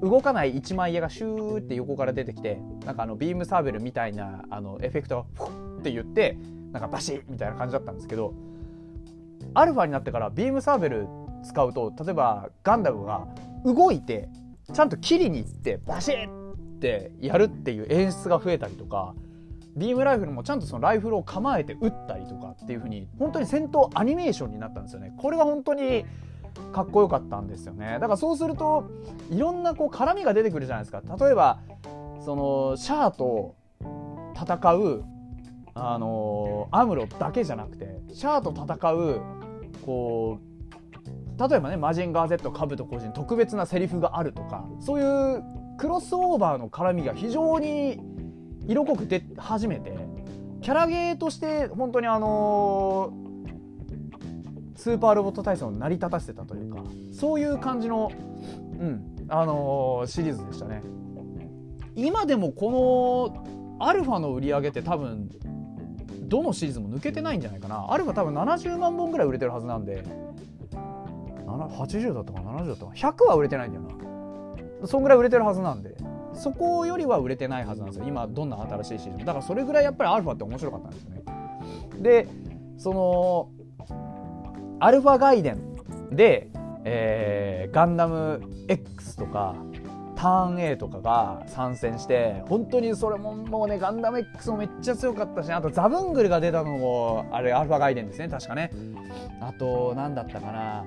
動かない一枚絵がシューって横から出てきてなんかあのビームサーベルみたいなあのエフェクトがフッって言ってなんかバシッみたいな感じだったんですけどアルファになってからビームサーベル使うと例えばガンダムが動いてちゃんと切りに行ってバシッってやるっていう演出が増えたりとかビームライフルもちゃんとそのライフルを構えて撃ったりとかっていう風に本当に戦闘アニメーションになったんですよね。これが本当にかっこよかったんですよね。だからそうするといろんなこう絡みが出てくるじゃないですか。例えばそのシャアと戦うあのアムロだけじゃなくてシャアと戦うこう例えばねマジンガー Z カブト個人特別なセリフがあるとかそういうクロスオーバーの絡みが非常に色濃く出始めてキャラゲーとして本当にあのスーパーロボット対戦を成り立たせてたというかそういう感じの、うんあのシリーズでしたね。今でもこのアルファの売り上げって多分どのシリーズも抜けてないんじゃないかな。アルファ多分70万本ぐらい売れてるはずなんで80だったかな70だったかな。100は売れてないんだよな。そんぐらい売れてるはずなんで。そこよりは売れてないはずなんですよ。今どんな新しいシーズン。だからそれぐらいやっぱりアルファって面白かったんですよね。でそのアルファ外伝で、えー、ガンダム X とかターン A とかが参戦して本当にそれももうねガンダム X もめっちゃ強かったしあとザブングルが出たのもあれアルファ外伝ですね確かね。あと何だったかな。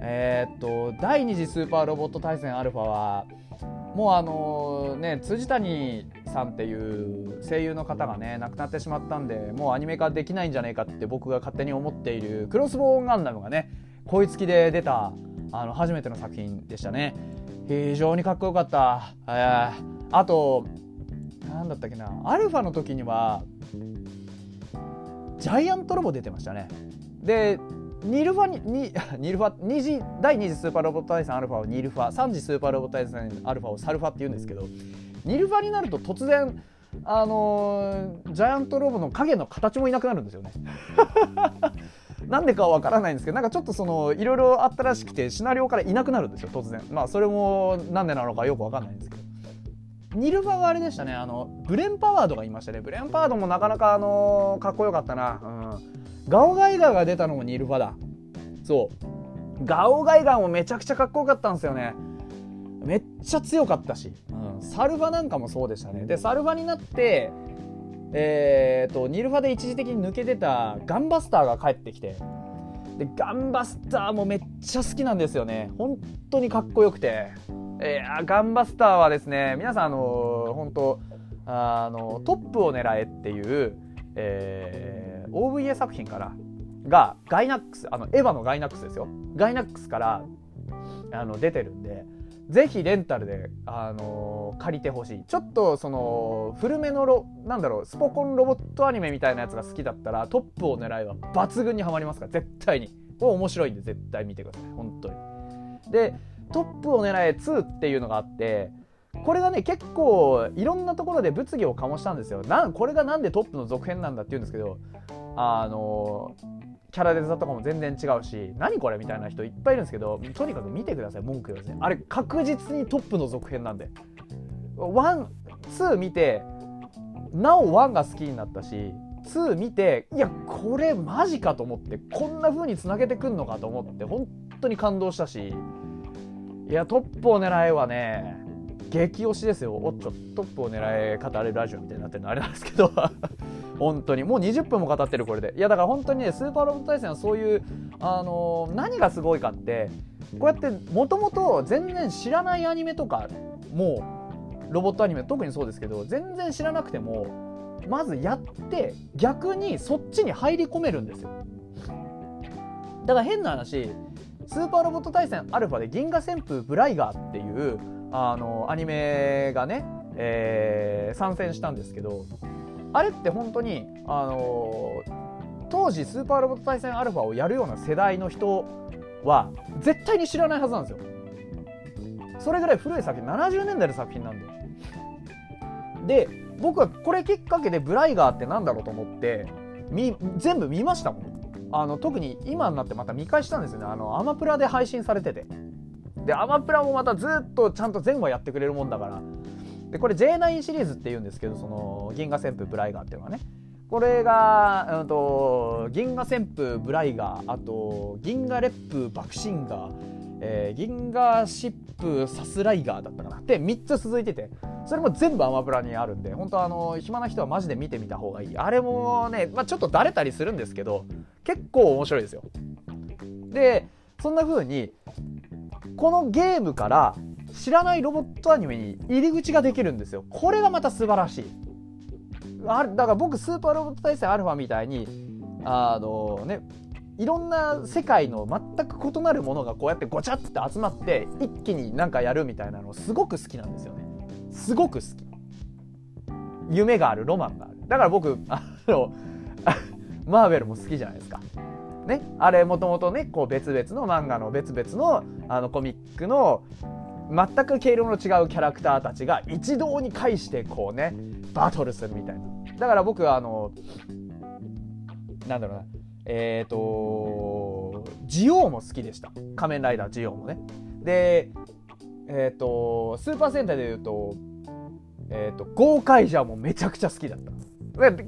えー、っと第2次スーパーロボット対戦アルファはもうあのね辻谷さんっていう声優の方がね亡くなってしまったんでもうアニメ化できないんじゃないかって僕が勝手に思っているクロスボーンガンダムがね声付きで出たあの初めての作品でしたね。非常にかっこよかった、えー、あと何だったっけなアルファの時にはジャイアントロボ出てましたね。でニルファにに ニルファ2次第2次スーパーロボット対戦アルファをニルファ3次スーパーロボット対戦アルファをサルファって言うんですけどニルファになると突然あのー、ジャイアントロボの影の形もいなくなるんですよね。なんでかはわからないんですけどなんかちょっとそのいろいろあったらしくてシナリオからいなくなるんですよ突然。まあそれもなんでなのかよくわかんないんですけど。ニルファはあれでしたねあのブレンパワードがいましたね。ブレンパワードもなかなかあのー、かっこよかったな、うん。ガオガイガーが出たのもニルファだ。そう。ガオガイガーもめちゃくちゃかっこよかったんですよね。めっちゃ強かったし、うん、サルファなんかもそうでしたね。でサルファになってえーと、ニルファで一時的に抜けてたガンバスターが帰ってきて。でガンバスターもめっちゃ好きなんですよね。本当にかっこよくて、えー、ガンバスターはですね皆さんあの本当あのトップを狙えっていう、えー OVA 作品からがガイナックスあのエヴァのガイナックスですよ。ガイナックスからあの出てるんでぜひレンタルで、あのー、借りてほしい。ちょっとその古めのロなんだろうスポコンロボットアニメみたいなやつが好きだったらトップを狙いは抜群にはまりますから絶対に。これ面白いんで絶対見てください。本当に。でトップを狙え2っていうのがあってこれがね結構いろんなところで物議を醸したんですよ。なんこれがなんでトップの続編なんだって言うんですけどあのキャラデザとかも全然違うし何これみたいな人いっぱいいるんですけどとにかく見てください文句言わずに。あれ確実にトップの続編なんで。12見てなお1が好きになったし2見ていやこれマジかと思ってこんな風につなげてくんのかと思って本当に感動したし。いやトップを狙えはね激推しですよ。おっちょトップを狙え語れるラジオみたいになってるの。あれなんですけど。本当に。もう20分も語ってるこれで。いやだから本当にねスーパーロボット対戦はそういうあのー、何がすごいかってこうやってもともと全然知らないアニメとかもうロボットアニメ特にそうですけど全然知らなくてもまずやって逆にそっちに入り込めるんですよ。だから変な話スーパーロボット対戦アルファで銀河旋風ブライガーっていうあのアニメがね、えー、参戦したんですけどあれって本当にあの、当時スーパーロボット対戦アルファをやるような世代の人は絶対に知らないはずなんですよ。それぐらい古い作品70年代の作品なんで。で僕はこれきっかけでブライガーってなんだろうと思ってみ全部見ましたもん。あの特に今になってまた見返したんですよね。あのアマプラで配信されてて。でアマプラもまたずっとちゃんと全話やってくれるもんだから。でこれ J9 シリーズっていうんですけどその銀河旋風ブライガーっていうのはね。これが、うんと、銀河旋風ブライガーあと銀河烈風バクシンガー、えー、銀河疾風サスライガーだったかな。で3つ続いててそれも全部アマプラにあるんで本当あの暇な人はマジで見てみた方がいい。あれもね、まあ、ちょっとだれたりするんですけど結構面白いですよ。でそんな風にこのゲームから知らないロボットアニメに入り口ができるんですよ。これがまた素晴らしい。あだから僕スーパーロボット対戦アルファみたいにあのねいろんな世界の全く異なるものがこうやってごちゃって集まって一気になんかやるみたいなのすごく好きなんですよね。すごく好き。夢があるロマンがある。だから僕あの マーベルも好きじゃないですか。ね、あれもともとねこう別々の漫画の別々のあのコミックの全く毛色の違うキャラクターたちが一堂に会してこうねバトルするみたいな。だから僕はあのなんだろうな。えっ、ー、とジオウも好きでした。仮面ライダージオウもね。でえっ、ー、とスーパー戦隊でいうとえっ、ー、とゴーカイジャーもめちゃくちゃ好きだった。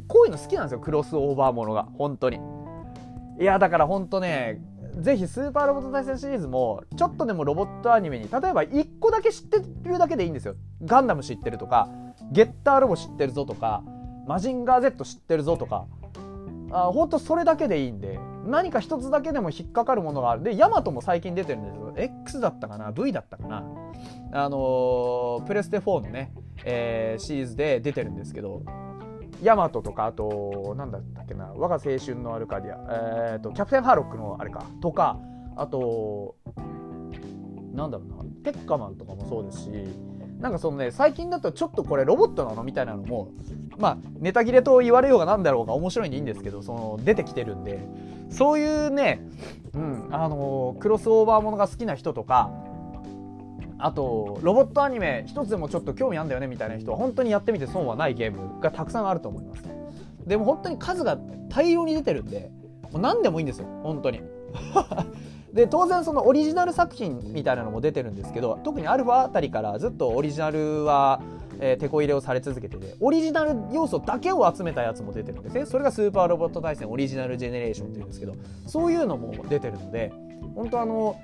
こういうの好きなんですよ。クロスオーバーものが。本当に。いやだからほんとねぜひスーパーロボット対戦シリーズもちょっとでもロボットアニメに例えば1個だけ知ってるだけでいいんですよ。ガンダム知ってるとかゲッターロボ知ってるぞとかマジンガー Z 知ってるぞとか。あほんとそれだけでいいんで何か一つだけでも引っかかるものがある。でヤマトも最近出てるんですけど X だったかな？V だったかな？あのー、プレステ4のね、えー、シリーズで出てるんですけどヤマトとかあとなんだったっけな我が青春のアルカディア、えーと、キャプテンハーロックのあれかとかあとなんだろうなテッカマンとかもそうですしなんかそのね最近だとちょっとこれロボットなのみたいなのもまあネタ切れと言われようがなんだろうが面白いんでいいんですけどその出てきてるんでそういうね、うんあの、クロスオーバーものが好きな人とかあとロボットアニメ一つでもちょっと興味あるんだよねみたいな人は本当にやってみて損はないゲームがたくさんあると思いますでも本当に数が大量に出てるんでもう何でもいいんですよ本当に。で当然そのオリジナル作品みたいなのも出てるんですけど特にアルファあたりからずっとオリジナルは、えー、手こ入れをされ続けててオリジナル要素だけを集めたやつも出てるんですね。それがスーパーロボット対戦オリジナルジェネレーションっていうんですけどそういうのも出てるので本当あの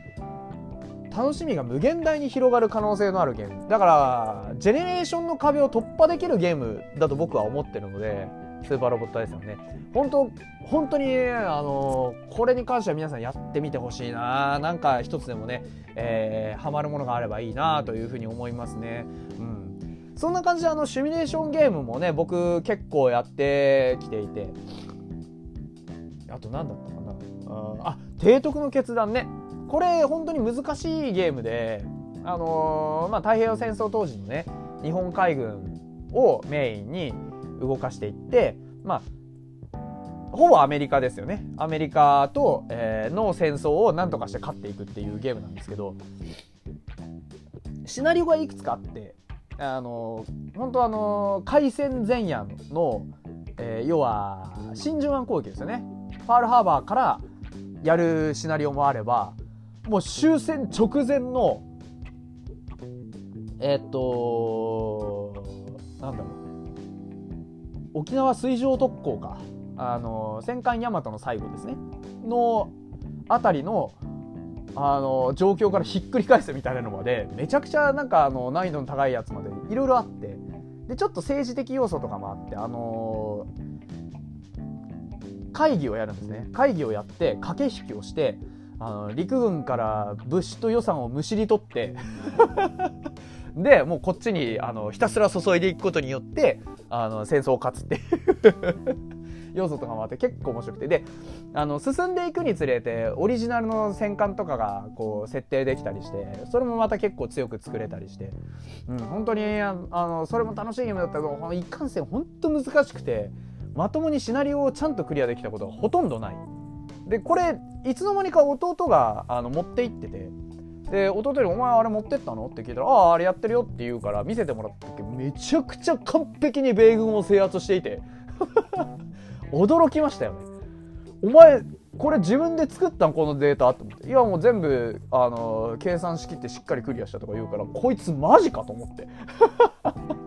楽しみが無限大に広がる可能性のあるゲームだからジェネレーションの壁を突破できるゲームだと僕は思ってるのでスーパーロボットですよね。本当本当にあのこれに関しては皆さんやってみてほしいななんか一つでもね、えー、ハマるものがあればいいなというふうに思いますね。うん。そんな感じであのシミュレーションゲームもね僕結構やってきていて。あと何だったかな。あ提督の決断ね。これ本当に難しいゲームで、あのー、まあ、太平洋戦争当時のね日本海軍をメインに動かしていって、まあ、ほぼアメリカですよね。アメリカと、えー、の戦争を何とかして勝っていくっていうゲームなんですけどシナリオがいくつかあってあの本当あの海戦前夜の、えー、要は真珠湾攻撃ですよね。パールハーバーからやるシナリオもあればもう終戦直前のえっとなんだろう。沖縄水上特攻か。あの戦艦大和の最後ですね。のあたりのあの状況からひっくり返すみたいなのまでめちゃくちゃなんかあの難易度の高いやつまでいろいろあって。でちょっと政治的要素とかもあってあの会議をやるんですね。会議をやって駆け引きをしてあの陸軍から物資と予算をむしり取ってでもうこっちにあのひたすら注いでいくことによってあの戦争を勝つっていう 要素とかもあって結構面白くて。であの進んでいくにつれてオリジナルの戦艦とかがこう設定できたりしてそれもまた結構強く作れたりして、うん、本当にあのそれも楽しいゲームだったけど一貫性本当難しくてまともにシナリオをちゃんとクリアできたことはほとんどない。でこれいつの間にか弟があの持って行っててで弟に「お前あれ持ってったの?」って聞いたら「あああれやってるよ」って言うから見せてもらった時めちゃくちゃ完璧に米軍を制圧していて 驚きましたよね。お前これ自分で作ったん？このデータと思って。いやもう全部あの計算しきってしっかりクリアしたとか言うからこいつマジかと思って。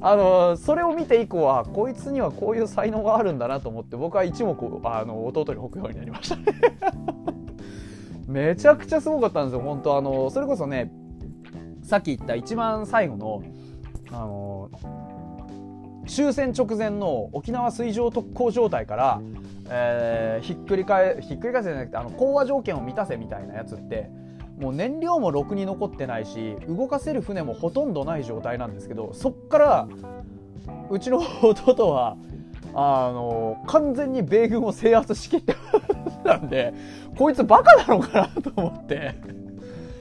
あのそれを見て以降はこいつにはこういう才能があるんだなと思って僕は一目あの弟に置くようになりました。ねめちゃくちゃすごかったんですよ本当。あのそれこそねさっき言った一番最後のあの終戦直前の沖縄水上特攻状態から、えー、ひっくり返ひっくり返せじゃなくてあの講和条件を満たせみたいなやつってもう燃料もろくに残ってないし動かせる船もほとんどない状態なんですけどそっからうちの弟はあの完全に米軍を制圧しきってたんでこいつバカなのかなと思って。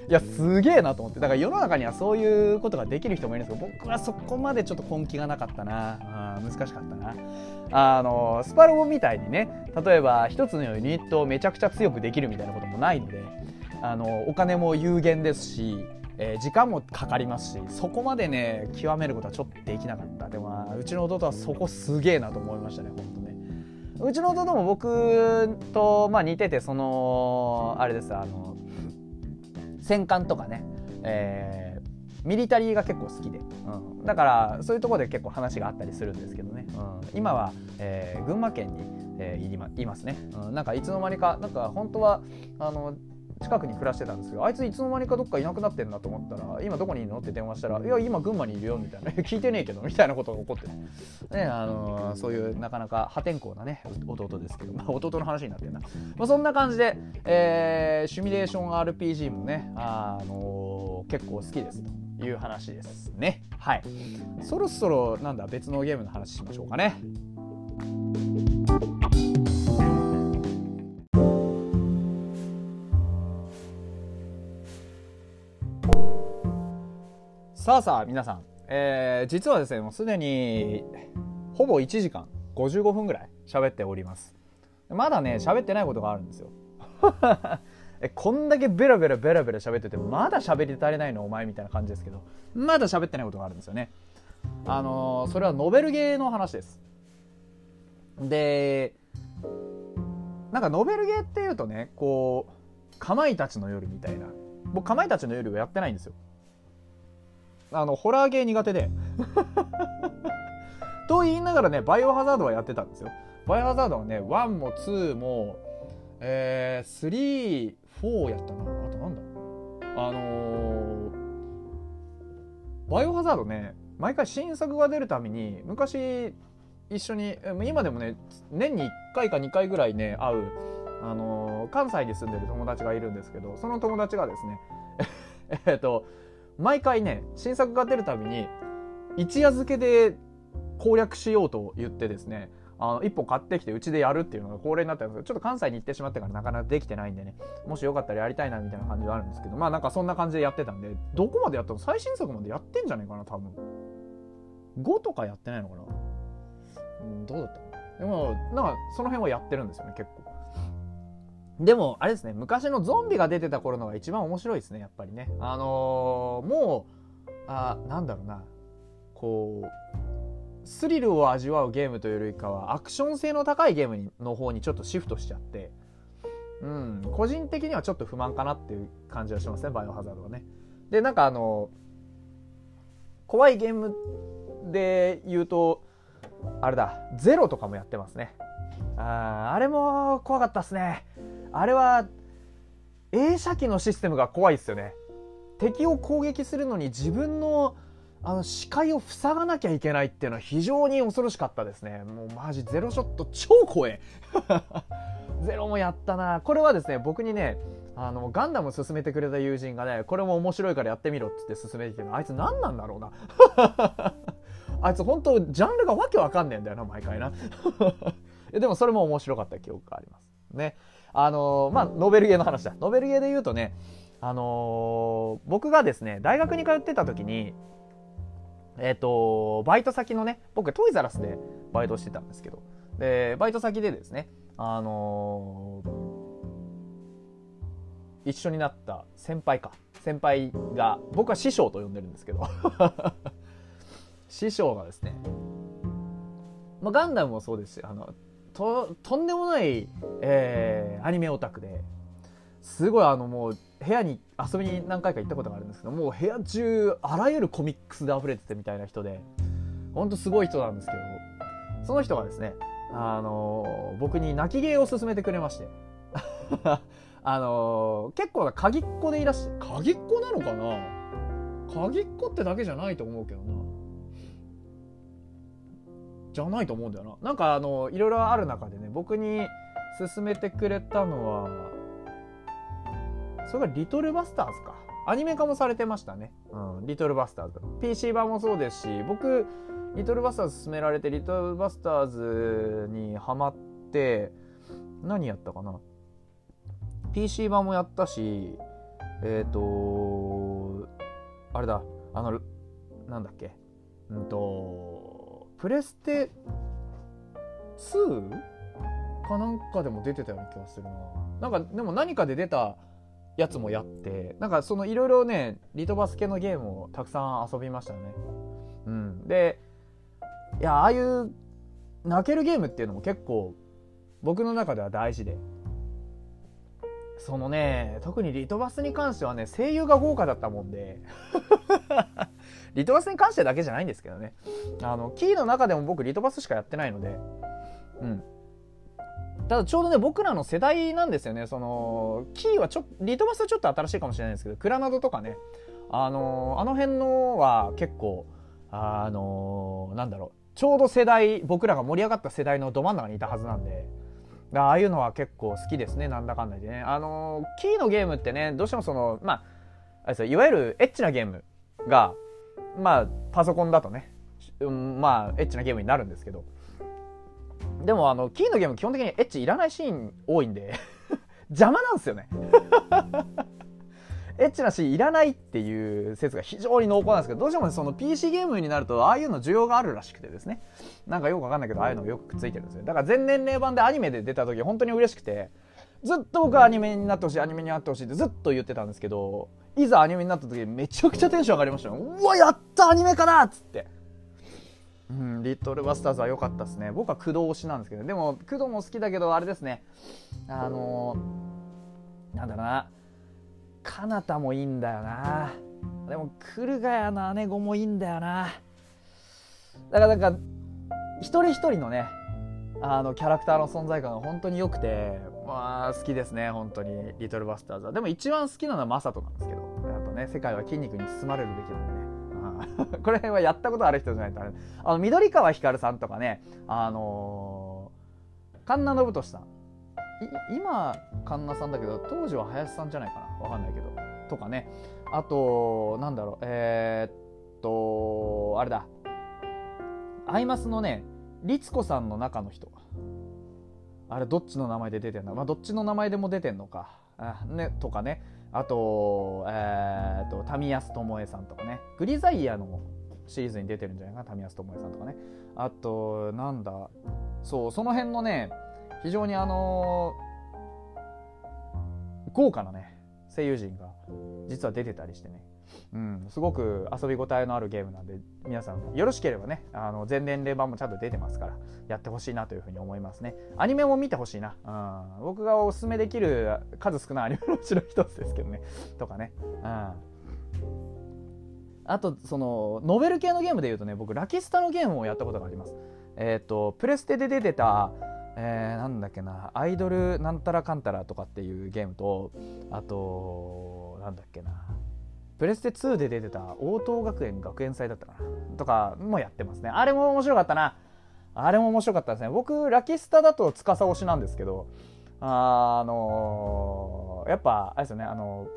いやすげえなと思って。だから世の中にはそういうことができる人もいるんですけど僕はそこまでちょっと根気がなかったな。あ難しかったな。あのスパロボみたいにね例えば一つのユニットをめちゃくちゃ強くできるみたいなこともないのであのお金も有限ですし、えー、時間もかかりますしそこまでね極めることはちょっとできなかった。でもうちの弟はそこすげえなと思いましたね本当ね。うちの弟も僕と、まあ、似ててそのあれですあの戦艦とかね、えー、ミリタリーが結構好きで、うん、だからそういうところで結構話があったりするんですけどね、うん、今は、えー、群馬県に、えー、いますね、うん、なんかいつの間にかなんか本当はあの近くに暮らしてたんですけどあいついつの間にかどっかいなくなってんなと思ったら今どこにいるの？って電話したら「いや今群馬にいるよ」みたいな「聞いてねえけど」みたいなことが起こって。ねあのー、そういうなかなか破天荒なね弟ですけど、まあ、弟の話になってるな、まあ、そんな感じで、えー、シミュレーション RPG もね、あのー、結構好きですという話ですね。はい。そろそろなんだ別のゲームの話しましょうかねさあさあ皆さん、えー、実はですねもうすでにほぼ1時間55分ぐらい喋っております。まだね喋ってないことがあるんですよ。えこんだけベラベラベラベラ喋っててまだ喋り足りないのお前みたいな感じですけどまだ喋ってないことがあるんですよね。あのー、それはノベルゲーの話です。でなんかノベルゲーっていうとねこうかまいたちの夜みたいな。僕かまいたちの夜はやってないんですよあのホラーゲー苦手で。と言いながらねバイオハザードはやってたんですよ。バイオハザードはね1も2もえー、34やったな。あとなんだ？あのー、バイオハザードね毎回新作が出るために昔一緒に今でもね年に1回か2回ぐらいね会う、あのー、関西に住んでる友達がいるんですけどその友達がですね えっと毎回ね新作が出るたびに一夜漬けで攻略しようと言ってですねあの一本買ってきてうちでやるっていうのが恒例になったんですけどちょっと関西に行ってしまってからなかなかできてないんでねもしよかったらやりたいなみたいな感じはあるんですけどまあなんかそんな感じでやってたんでどこまでやったの？最新作までやってんじゃないかな多分。5とかやってないのかな？うんどうだったでもなんかその辺はやってるんですよね結構。でも、あれですね、昔のゾンビが出てた頃のが一番面白いですね、やっぱりね。あのー、もう、あ、なんだろうな、こう、スリルを味わうゲームというよりかは、アクション性の高いゲームの方にちょっとシフトしちゃって、うん、個人的にはちょっと不満かなっていう感じはしますね、バイオハザードはね。で、なんかあの、怖いゲームで言うと、あれだ、ゼロとかもやってますね。ああれも怖かったっすね。あれは映写機のシステムが怖いですよね。敵を攻撃するのに自分のあの視界を塞がなきゃいけないっていうのは非常に恐ろしかったですね。もうマジゼロショット超怖え ゼロもやったな。これはですね僕にねあのガンダム勧めてくれた友人がねこれも面白いからやってみろっつって勧めてきてあいつ何なんだろうな。あいつ本当ジャンルがわけわかんねえんだよな毎回な。でもそれも面白かった記憶があります。ねあのー、まあ、ノーベルゲーの話だ。ノーベルゲーで言うとね、あのー、僕がですね、大学に通ってた時に、えっ、と、バイト先のね、僕トイザラスでバイトしてたんですけど、で、バイト先でですね、あの一緒になった先輩か。先輩が、僕は師匠と呼んでるんですけど 師匠がですね、まあ、ガンダムもそうですしあのととんでもない、えーアニメオタクですごいあのもう部屋に遊びに何回か行ったことがあるんですけどもう部屋中あらゆるコミックスで溢れててみたいな人でほんとすごい人なんですけどその人がですねあの僕に泣き芸を勧めてくれまして あの結構な鍵っ子でいらっしゃ鍵っ子なのかな？鍵っ子ってだけじゃないと思うけどな。じゃないと思うんだよな。なんかあのいろいろある中でね僕に勧めてくれたのはそれがリトルバスターズか。アニメ化もされてましたね、うん、リトルバスターズ。PC 版もそうですし僕リトルバスターズ勧められてリトルバスターズにハマって何やったかな。PC 版もやったしえっ、とあれだ。あのなんだっけ。うんとプレステ 2? かなんかでも出てたような気がするな。なんかでも何かで出たやつもやってなんかそのいろいろねリトバス系のゲームをたくさん遊びましたね。うん。でいやああいう泣けるゲームっていうのも結構僕の中では大事で。そのね特にリトバスに関してはね声優が豪華だったもんで。リトバスに関してだけじゃないんですけどね。あのキーの中でも僕リトバスしかやってないので。うん。ただちょうどね僕らの世代なんですよね。そのキーはちょリトバスはちょっと新しいかもしれないんですけどクラナドとかね。あのあの辺のは結構あのなんだろう。ちょうど世代僕らが盛り上がった世代のど真ん中にいたはずなんで。ああいうのは結構好きですね。なんだかんだでね。あのキーのゲームってねどうしてもそのまああれですよ。いわゆるエッチなゲームがまあパソコンだとね、うん、まあエッチなゲームになるんですけど。でもあのキーのゲーム基本的にエッチいらないシーン多いんで。邪魔なんですよね。エッチなシーンいらないっていう説が非常に濃厚なんですけどどうしても、その PC ゲームになるとああいうの需要があるらしくてですね。なんかよくわかんないけどああいうのがよくくっついてるんですよ。だから全年齢版でアニメで出た時本当に嬉しくてずっと僕はアニメになってほしいアニメになってほしいってずっと言ってたんですけどいざアニメになった時めちゃくちゃテンション上がりましたようわやったアニメかなっつってうん、リトルバスターズは良かったですね。僕は工藤推しなんですけど、でも工藤も好きだけど、あれですね。あのー、なんだろうな。かなたもいいんだよな。でも、来ヶ谷の姉子もいいんだよな。だから、なんか、一人一人のね、あのキャラクターの存在感が本当に良くて、まあ、好きですね、本当に、リトルバスターズは。でも一番好きなのはマサトなんですけど、ね、世界は筋肉に包まれるべきなんでね。これはやったことある人じゃないとあれ。あの緑川光さんとかねあの、神奈信俊さん。今神奈さんだけど当時は林さんじゃないかな。わかんないけど。とかね。あとなんだろう。えー、っとあれだ。アイマスのね律子さんの中の人。あれどっちの名前で出てんの？まあどっちの名前でも出てんのか。あねとかね。あと、えー、と、タミヤス智恵さんとかね、グリザイアのシリーズに出てるんじゃないかな、タミヤス智恵さんとかね。あと、なんだ、そう、その辺のね、非常にあのー、豪華なね、声優陣が実は出てたりしてね、うん、すごく遊び応えのあるゲームなんで皆さんよろしければねあの全年齢版もちゃんと出てますからやってほしいなというふうに思いますね。アニメも見てほしいな、うん、僕がおすすめできる数少ないアニメのうちの一つですけどね。とかね、うん、あとそのノベル系のゲームでいうとね僕ラキスタのゲームをやったことがあります。えっ、ー、とプレステで出てたえー、なんだっけなアイドルなんたらかんたらとかっていうゲームとあとなんだっけな。プレステ2で出てた応答学園学園祭だったかな？とかもやってますね。あれも面白かったな。あれも面白かったですね。僕ラキスタだと司推しなんですけどあのー、やっぱあれですよね。あの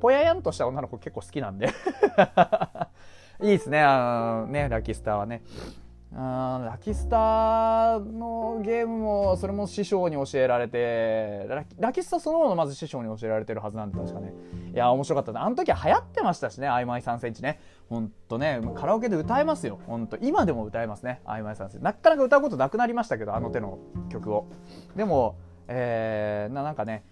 ぽややんとした女の子結構好きなんで。いいですね。あのねラキスタはね。あラキスタのゲームもそれも師匠に教えられてラキスタそのものまず師匠に教えられてるはずなんで確かね。いや面白かった。あの時は流行ってましたしね「あいまい3センチね」ほんとねカラオケで歌えますよ。ほんと。今でも歌えますね「あいまい3センチ」なかなか歌うことなくなりましたけどあの手の曲を。でもえー、ななんかね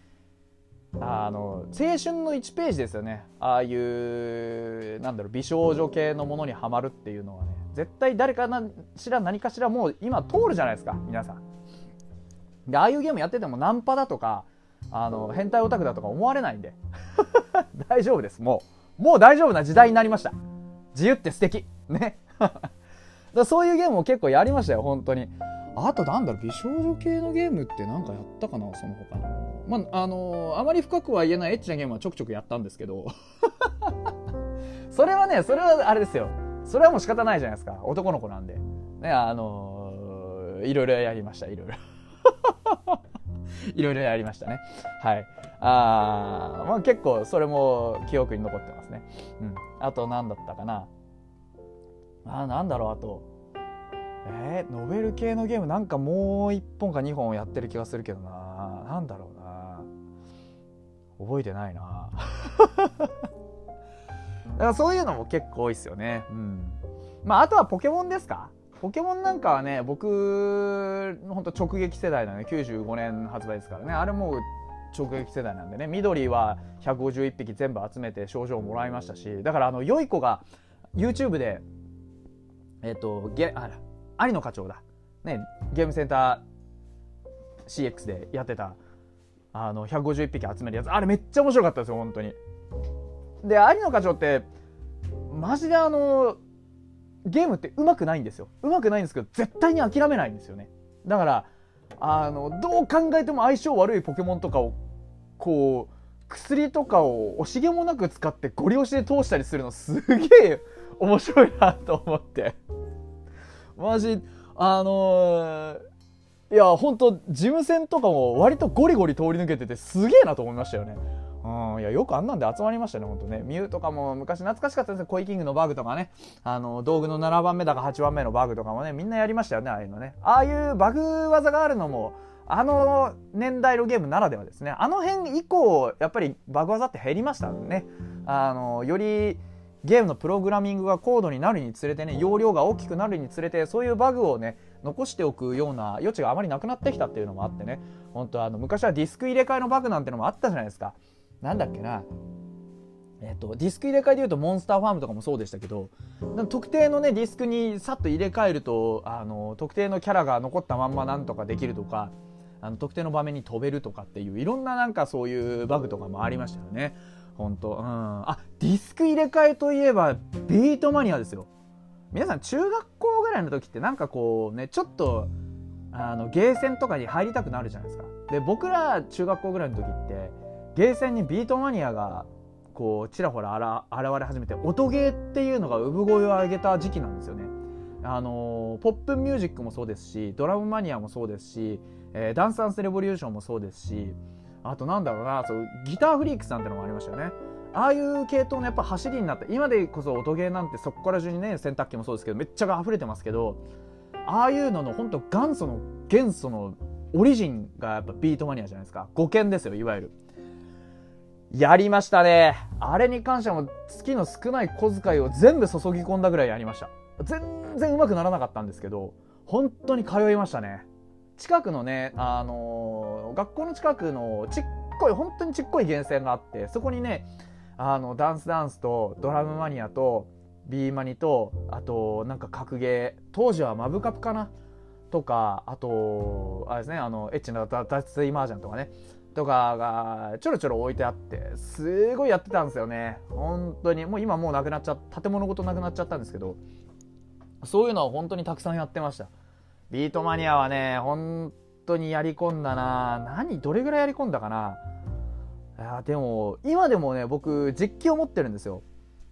あの青春の1ページですよね。ああいうなんだろう美少女系のものにはまるっていうのはね。絶対誰かしら何かしらもう今通るじゃないですか皆さん。でああいうゲームやっててもナンパだとかあの変態オタクだとか思われないんで。大丈夫です。もう。もう大丈夫な時代になりました。自由って素敵。ね。だそういうゲームも結構やりましたよ本当に。あとなんだろう美少女系のゲームって何かやったかなその他。にまああのー、あまり深くは言えないエッチなゲームはちょくちょくやったんですけど。それはねそれはあれですよ。それはもう仕方ないじゃないですか。男の子なんで。ねあのー、いろいろやりましたいろいろ。いろいろやりましたね。はい。あまあ結構それも記憶に残ってますね。うん。あと何だったかな。あなんだろうあと。えー、ノベル系のゲームなんかもう1本か2本やってる気がするけどな。何だろうな。覚えてないな。だからそういうのも結構多いですよね。うん。まああとはポケモンですか？ポケモンなんかはね僕本当直撃世代なので95年発売ですからね。あれもう直撃世代なんでね。緑は151匹全部集めて賞状をもらいましたし。だからあの良い子が YouTube でえっ、ー、とゲあ有野課長だ、ね、ゲームセンター CX でやってたあの151匹集めるやつ。あれめっちゃ面白かったですよ本当に。で有野課長ってマジであのゲームってうまくないんですよ。うまくないんですけど絶対に諦めないんですよね。だからあのどう考えても相性悪いポケモンとかをこう薬とかを惜しげもなく使ってゴリ押しで通したりするのすげえ面白いなと思って。マジあのー、いや本当事務戦とかも割とゴリゴリ通り抜けててすげえなと思いましたよねうん、いやよくあんなんで集まりましたね、ほんとね。ミュウとかも昔懐かしかったですね。コイキングのバグとかね。あの、道具の7番目だか8番目のバグとかもね、みんなやりましたよね、ああいうのね。ああいうバグ技があるのも、あの年代のゲームならではですね。あの辺以降、やっぱりバグ技って減りましたね。あの、よりゲームのプログラミングが高度になるにつれてね、容量が大きくなるにつれて、そういうバグをね、残しておくような余地があまりなくなってきたっていうのもあってね、本当あの、昔はディスク入れ替えのバグなんてのもあったじゃないですか。なんだっけな。えっと、ディスク入れ替えでいうとモンスターファームとかもそうでしたけど特定のねディスクにさっと入れ替えるとあの特定のキャラが残ったまんまなんとかできるとかあの特定の場面に飛べるとかっていういろんななんかそういうバグとかもありましたよね本当。うん。あディスク入れ替えといえばビートマニアですよ。皆さん中学校ぐらいの時ってなんかこうねちょっとあのゲーセンとかに入りたくなるじゃないですか。で僕ら中学校ぐらいの時ってゲーセンにビートマニアがこうちらほら現れ始めて音ゲーっていうのが産声を上げた時期なんですよね。あのポップミュージックもそうですしドラムマニアもそうですし、えー、ダンスダンスレボリューションもそうですしあとなんだろうなそうギターフリークスなんてのもありましたよね。ああいう系統のやっぱ走りになった今でこそ音ゲーなんてそこから中にね洗濯機もそうですけどめっちゃ溢れてますけどああいうのの本当元祖の元祖のオリジンがやっぱビートマニアじゃないですか語源ですよいわゆる。やりましたね。あれに関しても月の少ない小遣いを全部注ぎ込んだぐらいやりました。全然うまくならなかったんですけど、本当に通いましたね。近くのね、あのー、学校の近くのちっこい、本当にちっこい源泉があって、そこにね、あの、ダンスダンスとドラムマニアとビーマニと、あと、なんか格ゲー、当時はマブカプかな？とか、あと、あれですね、あの、エッチな脱水マージャンとかね、とかがちょろちょろ置いてあってすごいやってたんですよね。本当に。もう今もうなくなっちゃった建物ごとなくなっちゃったんですけどそういうのは本当にたくさんやってました。ビートマニアはね本当にやり込んだな。何どれぐらいやり込んだかな。いやでも今でもね僕実機を持ってるんですよ。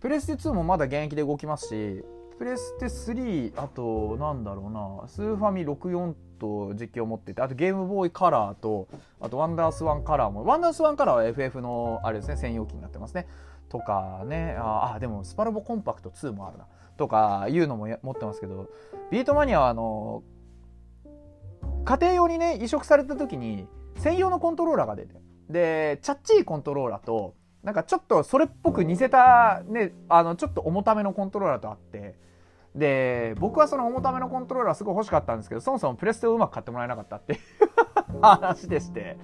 プレステ2もまだ現役で動きますしプレステ3あとなんだろうな。スーファミ64と実機を持っててあとゲームボーイカラーとあとワンダースワンカラーもワンダースワンカラーは FF のあれですね専用機になってますね。とかね。ああでもスパロボコンパクト2もあるな。とかいうのも持ってますけどビートマニアはあの家庭用にね移植された時に専用のコントローラーが出てでチャッチーコントローラーとなんかちょっとそれっぽく似せたねあのちょっと重ためのコントローラーとあってで僕はその重ためのコントローラーすごい欲しかったんですけどそもそもプレステをうまく買ってもらえなかったっていう 話でして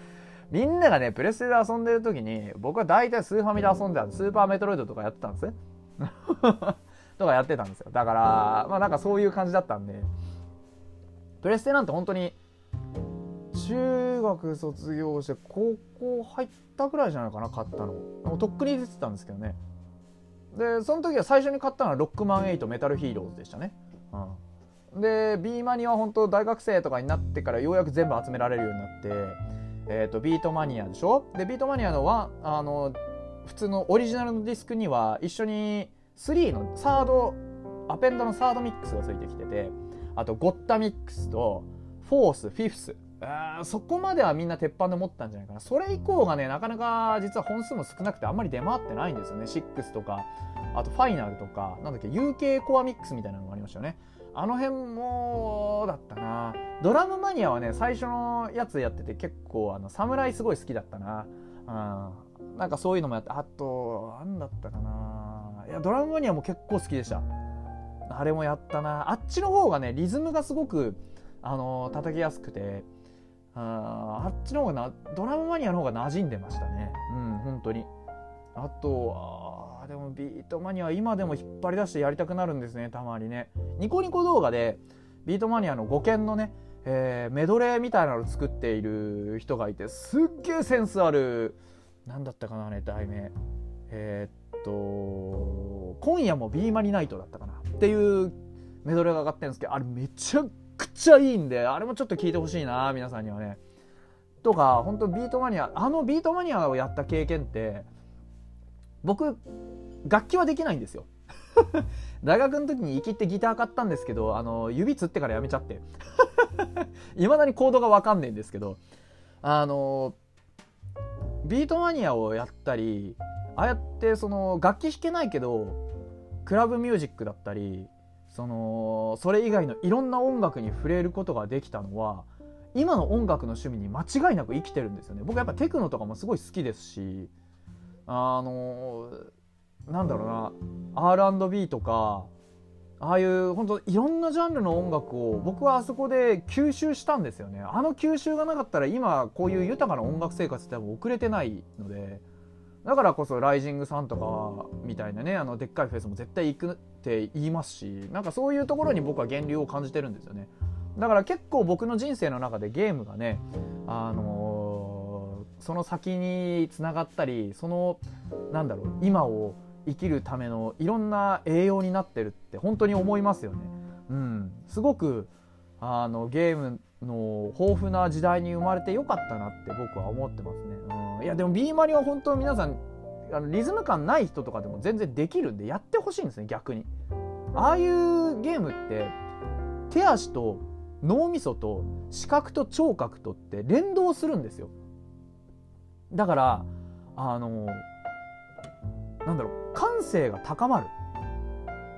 みんながねプレステで遊んでる時に僕は大体スーファミで遊んでたスーパーメトロイドとかやってたんですね。とかやってたんですよ。だからまあなんかそういう感じだったんでプレステなんて本当に中学卒業して高校入ったぐらいじゃないかな買ったの。もとっくに出てたんですけどね。でその時は最初に買ったのはロックマン8メタルヒーローズでしたね、うん、で B マニアは本当大学生とかになってからようやく全部集められるようになってえーと、ビートマニアでしょ？でビートマニアのはあの普通のオリジナルのディスクには一緒に3のサードアペンドのサードミックスがついてきててあとゴッタミックスとフォースフィフス。そこまではみんな鉄板で持ったんじゃないかな。それ以降がねなかなか実は本数も少なくてあんまり出回ってないんですよね。6とかあとファイナルとかなんだっけ UK コアミックスみたいなのもありましたよね。あの辺もだったな。ドラムマニアはね最初のやつやってて結構あの侍すごい好きだったな。うん。なんかそういうのもやってあと何だったかな。いやドラムマニアも結構好きでした。あれもやったな。あっちの方がねリズムがすごくあの叩きやすくてああっちの方がなドラムマニアの方が馴染んでましたね。うん本当に。あとあでもビートマニア今でも引っ張り出してやりたくなるんですねたまにね。ニコニコ動画でビートマニアの5件のね、えー、メドレーみたいなのを作っている人がいてすっげえセンスある何だったかなね題名。えー、っと「今夜もビーマニナイト」だったかなっていうメドレーが上がってるんですけどあれめちゃちゃいいんであれもちょっと聞いてほしいな皆さんにはね。とか本当ビートマニアあのビートマニアをやった経験って僕楽器はできないんですよ 大学の時に生きってギター買ったんですけどあの指つってからやめちゃって いまだにコードが分かんねえんですけどあのビートマニアをやったりああやってその楽器弾けないけどクラブミュージックだったりそのそれ以外のいろんな音楽に触れることができたのは今の音楽の趣味に間違いなく生きてるんですよね。僕やっぱテクノとかもすごい好きですしあのなんだろうな R&B とかああいう本当いろんなジャンルの音楽を僕はあそこで吸収したんですよねあの吸収がなかったら今こういう豊かな音楽生活って多分遅れてないのでだからこそライジングさんとかみたいなねあのでっかいフェスも絶対行くって言いますしなんかそういうところに僕は源流を感じてるんですよね。だから結構僕の人生の中でゲームがねあのー、その先につながったりそのなんだろう今を生きるためのいろんな栄養になってるって本当に思いますよね。うん、すごくあのゲームの豊富な時代に生まれてよかったなって僕は思ってますね。うん、いやでも B マリは本当皆さんあのリズム感ない人とかでも全然できるんでやってほしいんですね逆に。ああいうゲームって手足と脳みそと視覚と聴覚とって連動するんですよ。だからあのなんだろう感性が高まる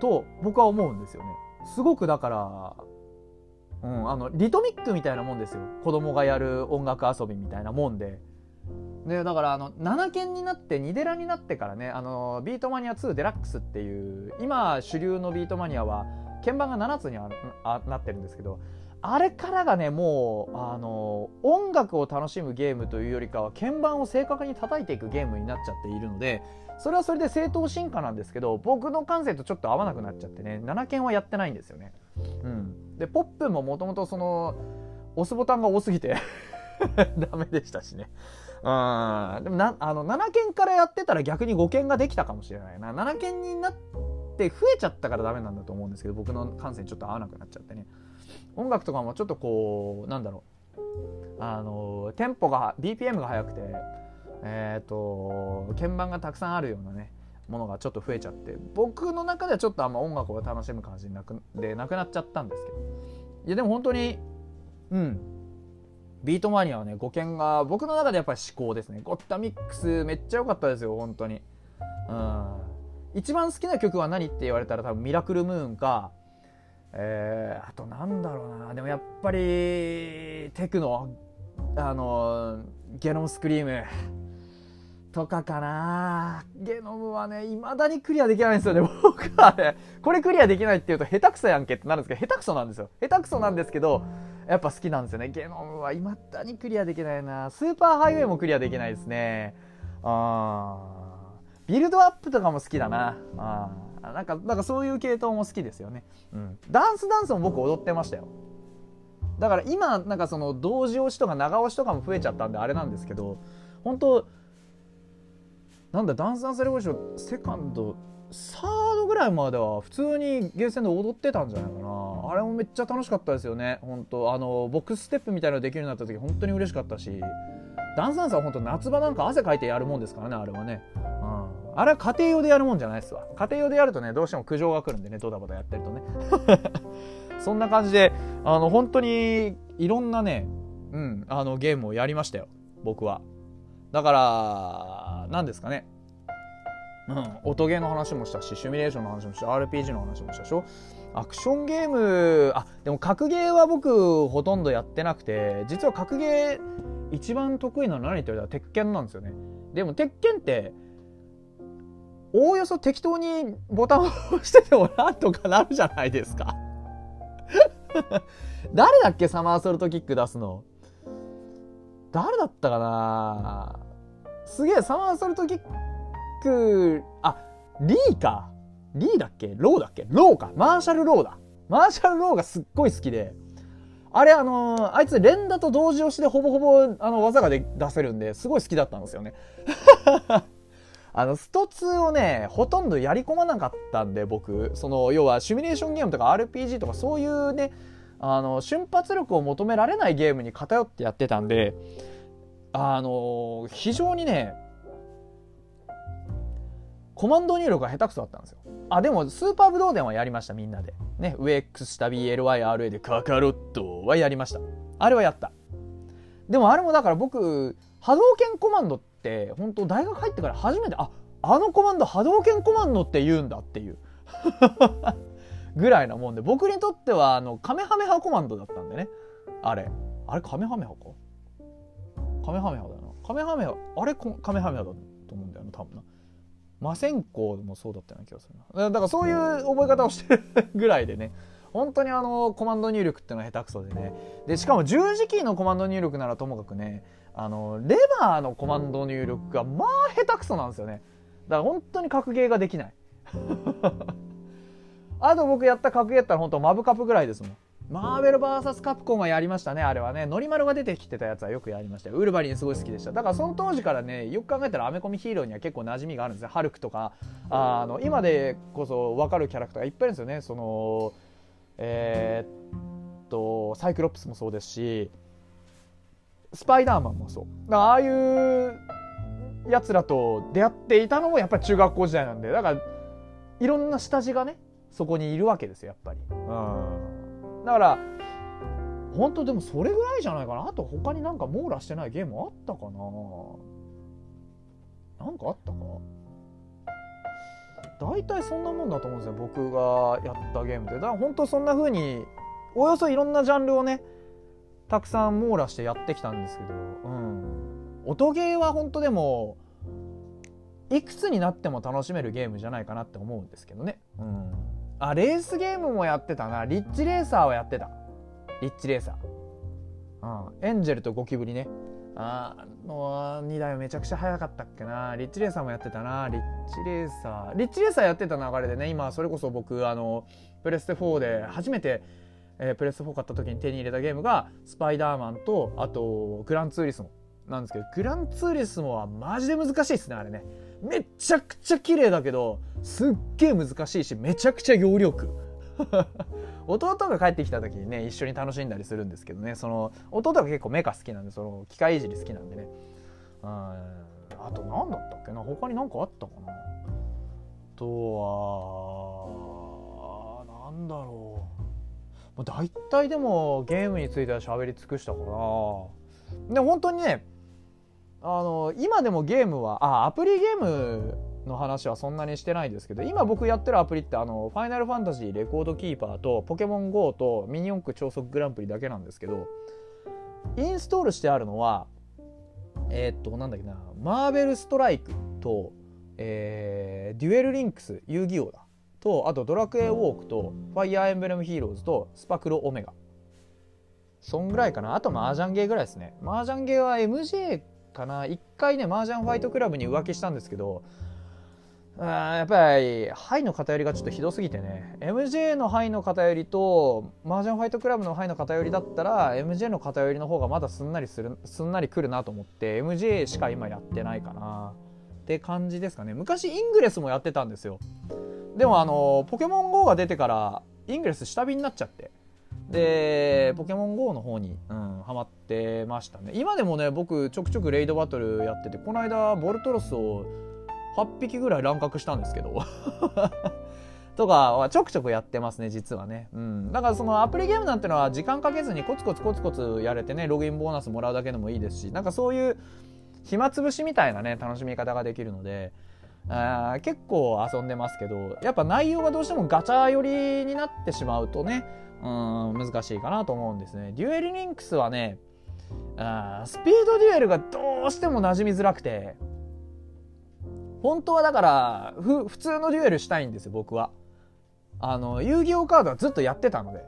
と僕は思うんですよね。すごくだから、うん、あのリトミックみたいなもんですよ子供がやる音楽遊びみたいなもんで。でだからあの7件になって2デラになってからねあのビートマニア2デラックスっていう今主流のビートマニアは鍵盤が7つにはなってるんですけどあれからがねもうあの音楽を楽しむゲームというよりかは鍵盤を正確に叩いていくゲームになっちゃっているのでそれはそれで正当進化なんですけど僕の感性とちょっと合わなくなっちゃってね7件はやってないんですよね。うん、でポップももともとその押すボタンが多すぎて ダメでしたしね。うん、でもなあの7件からやってたら逆に5件ができたかもしれないな。7件になって増えちゃったからダメなんだと思うんですけど僕の感性ちょっと合わなくなっちゃってね。音楽とかもちょっとこうなんだろう。あのテンポが BPM が速くてえっ、ー、と鍵盤がたくさんあるようなねものがちょっと増えちゃって僕の中ではちょっとあんま音楽を楽しむ感じなくでなくなっちゃったんですけど。いやでも本当にうん。ビートマニアはね5件が僕の中でやっぱり思考ですね。ゴッタミックスめっちゃ良かったですよ本当に。うん。一番好きな曲は何って言われたら多分ミラクルムーンかえー、あとなんだろうな。でもやっぱりテクノあのゲノムスクリーム。とかかなゲノムはね、未だにクリアできないんですよね、僕はね。これクリアできないって言うと、下手くそやんけってなるんですけど、下手くそなんですよ。下手くそなんですけど、やっぱ好きなんですよね。ゲノムは未だにクリアできないなスーパーハイウェイもクリアできないですね。あービルドアップとかも好きだな。あなんか、なんかそういう系統も好きですよね。うん。ダンスダンスも僕踊ってましたよ。だから今、なんかその同時押しとか長押しとかも増えちゃったんであれなんですけど、本当なんだダンスダンスレボリューションセカンドサードぐらいまでは普通にゲーセンで踊ってたんじゃないかな。あれもめっちゃ楽しかったですよね。本当あのボックスステップみたいなのできるようになった時本当に嬉しかったし。ダンスダンスは本当夏場なんか汗かいてやるもんですからねあれはね、うん、あれは家庭用でやるもんじゃないですわ。家庭用でやるとねどうしても苦情が来るんでねドタバタやってるとね。そんな感じであの本当にいろんなね、うん、あのゲームをやりましたよ。僕は。だから何ですかね。うん、音ゲーの話もしたしシミュレーションの話もした RPG の話もしたでしょ。アクションゲームあでも格ゲーは僕ほとんどやってなくて実は格ゲー一番得意なのは何って言われたら鉄拳なんですよね。でも鉄拳っておおよそ適当にボタンを押しててもなんとかなるじゃないですか。誰だっけサマーソルトキック出すの？誰だったかな？すげえサマーソルトキック。あリーか。リーだっけ？ローだっけ？ローか。マーシャルローだ。マーシャルローがすっごい好きで。あれあのー、あいつ連打と同時押しでほぼほぼあの技がで出せるんですごい好きだったんですよね。あのスト2をねほとんどやり込まなかったんで僕。その要はシミュレーションゲームとか RPG とかそういうねあの瞬発力を求められないゲームに偏ってやってたんであの非常にねコマンド入力が下手くそだったんですよ。あ、でも、スーパーブドウ伝はやりました、みんなで。ね、上 X 下 BLYRA でカカロットはやりました。あれはやった。でもあれもだから僕、波動拳コマンドって、本当大学入ってから初めて、あ、あのコマンド波動拳コマンドって言うんだっていうぐらいなもんで、僕にとっては、あの、カメハメハコマンドだったんでね。あれ。あれカメハメハか？カメハメハだよな。カメハメハ、あれカメハメハだと思うんだよな、多分な。魔線香もそうだったような気がするなだからそういう覚え方をしてるぐらいでね本当にあのコマンド入力ってのは下手くそでねでしかも十字キーのコマンド入力ならともかくねあのレバーのコマンド入力がまあ下手くそなんですよねだから本当に格ゲーができないあと僕やった格ゲーったら本当マブカップぐらいですもん。マーベル VS カプコンはやりましたねあれはね。ノリマルが出てきてたやつはよくやりました。よウルヴァリンすごい好きでした。だからその当時からねよく考えたらアメコミヒーローには結構馴染みがあるんですよ。ハルクとか。あの今でこそ分かるキャラクターがいっぱいいるんですよね。そのえー、っとサイクロプスもそうですしスパイダーマンもそう。だからああいうやつらと出会っていたのもやっぱり中学校時代なんで。だからいろんな下地がねそこにいるわけですよやっぱり。うん。だから本当でもそれぐらいじゃないかなあと他になんか網羅してないゲームあったかな？なんかあったか？大体そんなもんだと思うんですよ僕がやったゲームで。だから本当そんな風におよそいろんなジャンルをねたくさん網羅してやってきたんですけどうん。音ゲーは本当でもいくつになっても楽しめるゲームじゃないかなって思うんですけどね。うんあレースゲームもやってたな。リッチレーサーはやってた。リッチレーサー。うん。エンジェルとゴキブリね。あの2台はめちゃくちゃ速かったっけな。リッチレーサーもやってたな。リッチレーサー。リッチレーサーやってた流れでね今それこそ僕あのプレステ4で初めて、えー、プレステ4買った時に手に入れたゲームがスパイダーマンとあとグランツーリスモ。なんですけどグランツーリスモはマジで難しいっすねあれね。めちゃくちゃ綺麗だけどすっげえ難しいしめちゃくちゃ容力 弟が帰ってきた時にね一緒に楽しんだりするんですけどね。その弟が結構メカ好きなんでその機械いじり好きなんでね。あと何だったっけな？他に何かあったかな？あとはなんだろう。もう大体でもゲームについては喋り尽くしたかな。で本当にねあの今でもゲームはあアプリゲームの話はそんなにしてないですけど今僕やってるアプリってあのファイナルファンタジーレコードキーパーとポケモン GO とミニ四駆超速グランプリだけなんですけどインストールしてあるのはえーっとなんだっけなマーベルストライクと、えーデュエルリンクス遊戯王だ。とあとドラクエウォークとファイアーエンブレムヒーローズとスパクロオメガ。そんぐらいかな。あと麻雀ゲーぐらいですね。麻雀ゲーは MJ かな。一回ね麻雀ファイトクラブに浮気したんですけどあやっぱり牌の偏りがちょっとひどすぎてね。MJ のハイの偏りと麻雀ファイトクラブの牌の偏りだったら MJ の偏りの方がまだすんなりするすんなりくるなと思って MJ しか今やってないかな。って感じですかね。昔イングレスもやってたんですよ。でもあのポケモン GO が出てからイングレス下火になっちゃって。でポケモン GO の方に、うん、ハマってましたね。今でもね僕ちょくちょくレイドバトルやっててこの間ボルトロスを8匹ぐらい乱獲したんですけど。とかはちょくちょくやってますね実はね、うん、だからそのアプリゲームなんてのは時間かけずにコツコツコツコツやれてねログインボーナスもらうだけでもいいですしなんかそういう暇つぶしみたいなね楽しみ方ができるのであ結構遊んでますけどやっぱ内容がどうしてもガチャ寄りになってしまうとねうん難しいかなと思うんですね。デュエルリンクスはねあスピードデュエルがどうしても馴染みづらくて本当はだからふ普通のデュエルしたいんですよ僕は。あの遊戯王カードはずっとやってたので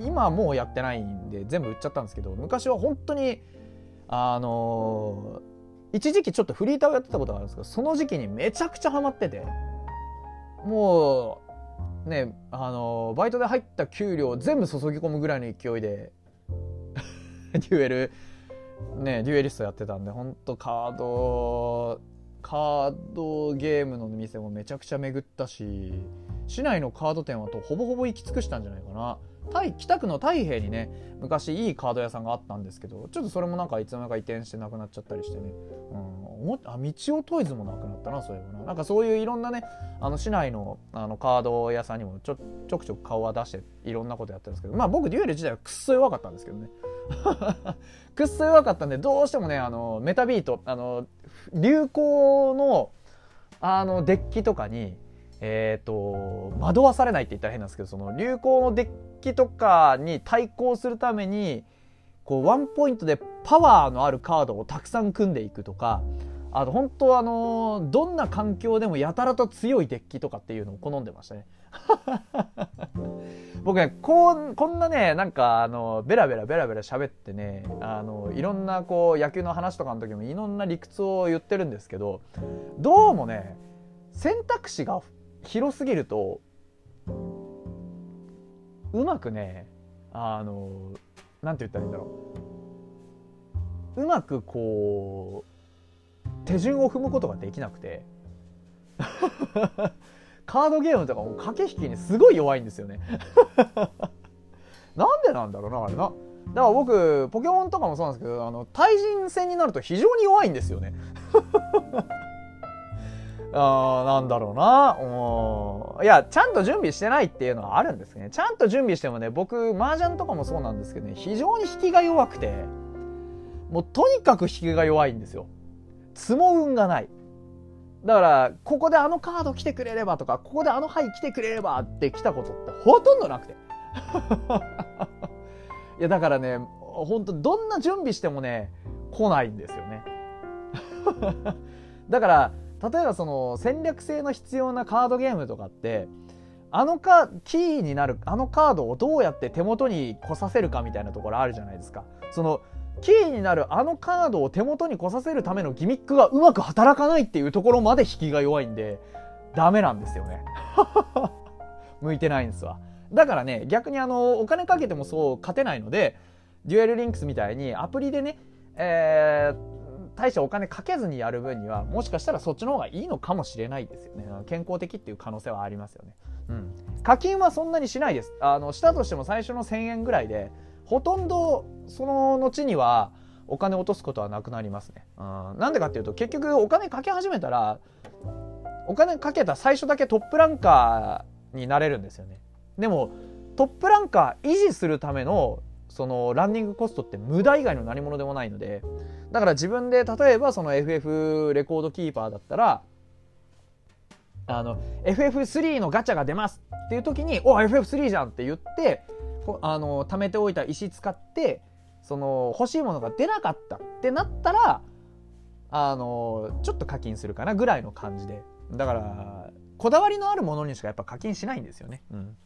今はもうやってないんで全部売っちゃったんですけど昔は本当にあの一時期ちょっとフリーターをやってたことがあるんですけどその時期にめちゃくちゃハマっててもうねあのバイトで入った給料全部注ぎ込むぐらいの勢いで デュエルねデュエリストやってたんで本当カードカードゲームの店もめちゃくちゃ巡ったし市内のカード店はとほぼほぼ行き尽くしたんじゃないかな。北区の太平にね昔いいカード屋さんがあったんですけどちょっとそれもなんかいつの間にか移転してなくなっちゃったりしてね、うん、あ道をトイズもなくなったなそういえばな。なんかそういういろんなねあの市内のあのカード屋さんにもちょちょくちょく顔は出していろんなことやってるんですけどまあ僕デュエル自体はくっそ弱かったんですけどね。くっそ弱かったんでどうしてもねあのメタビートあの流行のあのデッキとかにえー、と惑わされないって言ったら変なんですけどその流行のデッキとかに対抗するためにこうワンポイントでパワーのあるカードをたくさん組んでいくとかあと本当あのどんな環境でもやたらと強いデッキとかっていうのを好んでましたね。僕ねこうこんなねなんかあのベラベラベラベラ喋ってねあのいろんなこう野球の話とかの時もいろんな理屈を言ってるんですけどどうもね選択肢が広すぎるとうまくねあのなんて言ったらいいんだろう。うまくこう手順を踏むことができなくて。カードゲームとかも駆け引きにすごい弱いんですよね。なんでなんだろうなあれな。だから僕ポケモンとかもそうなんですけどあの対人戦になると非常に弱いんですよね。あーなんだろうな。うん。いやちゃんと準備してないっていうのはあるんですね。ちゃんと準備してもね僕麻雀とかもそうなんですけどね非常に引きが弱くてもうとにかく引きが弱いんですよ。積も運がない。だからここであのカード来てくれればとかここであの牌来てくれればって来たことってほとんどなくて。いやだからね本当どんな準備してもね来ないんですよね。だから例えばその戦略性の必要なカードゲームとかってあのかキーになるあのカードをどうやって手元に来させるかみたいなところあるじゃないですか。そのキーになるあのカードを手元に来させるためのギミックがうまく働かないっていうところまで引きが弱いんでダメなんですよね。向いてないんですわ。だからね逆にあのお金かけてもそう勝てないのでデュエルリンクスみたいにアプリでね、えー大してお金かけずにやる分にはもしかしたらそっちの方がいいのかもしれないですよね。健康的っていう可能性はありますよね、うん、課金はそんなにしないです。あのしたとしても最初の1000円ぐらいでほとんどその後にはお金落とすことはなくなりますね、うん、なんでかっていうと結局お金かけ始めたらお金かけた最初だけトップランカーになれるんですよね。でもトップランカー維持するためのそのランニングコストって無駄以外の何物でもないのでだから自分で例えばその FF レコードキーパーだったらあの FF3 のガチャが出ますっていう時に「お FF3 じゃん!」って言ってあの貯めておいた石使ってその欲しいものが出なかったってなったらあのちょっと課金するかなぐらいの感じでだからこだわりのあるものにしかやっぱ課金しないんですよね、うん、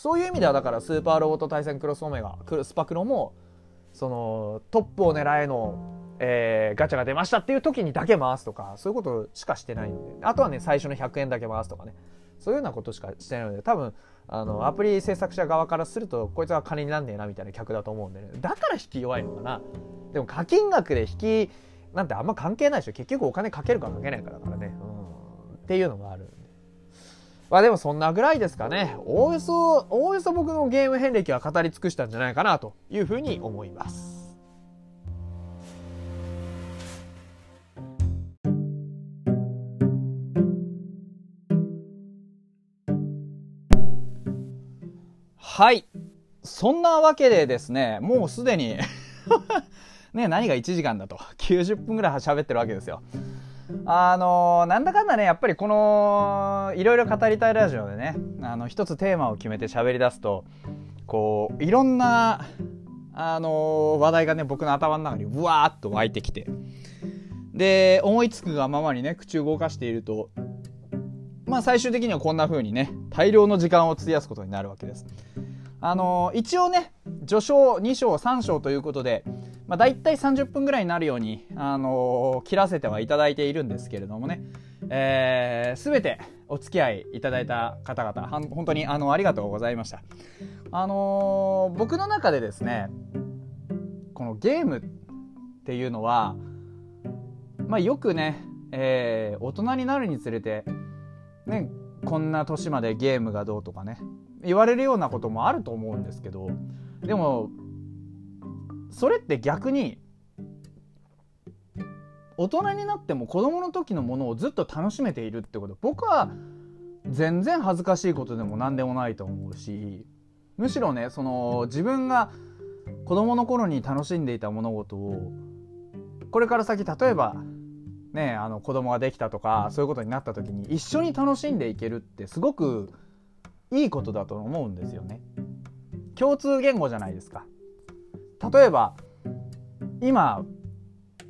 そういう意味ではだからスーパーロボット対戦クロスオメガスパクロもそのトップを狙えの、えー、ガチャが出ましたっていう時にだけ回すとかそういうことしかしてないので。あとはね最初の100円だけ回すとかね。そういうようなことしかしてないので多分あのアプリ制作者側からするとこいつは金になんねえなみたいな客だと思うんでね。だから引き弱いのかな。でも課金額で引きなんてあんま関係ないでしょ。結局お金かけるかかけないかだからね、うん、っていうのがある。まあでもそんなぐらいですかね。おおよそおおよそ僕のゲーム遍歴は語り尽くしたんじゃないかなというふうに思います。はい。そんなわけでですねもうすでに ね何が1時間だと。90分ぐらい喋ってるわけですよ。あの、なんだかんだねやっぱりこのいろいろ語りたいラジオでねあの一つテーマを決めて喋り出すとこういろんなあの、話題がね僕の頭の中にブワーっと湧いてきてで思いつくがままにね口を動かしているとまあ最終的にはこんな風にね大量の時間を費やすことになるわけです。あの、一応ね序章2章3章ということで、まあ、大体30分ぐらいになるように、あの、切らせてはいただいているんですけれどもね、えー、全てお付き合いいただいた方々本当にあのありがとうございました。あの、僕の中でですねこのゲームっていうのは、まあ、よくね、えー、大人になるにつれて、ね、こんな年までゲームがどうとかね言われるようなこともあると思うんですけどでもそれって逆に大人になっても子供の時のものをずっと楽しめているってこと。僕は全然恥ずかしいことでも何でもないと思うしむしろねその自分が子供の頃に楽しんでいた物事をこれから先例えばねあの子供ができたとかそういうことになった時に一緒に楽しんでいけるってすごくいいことだと思うんですよね。共通言語じゃないですか。例えば今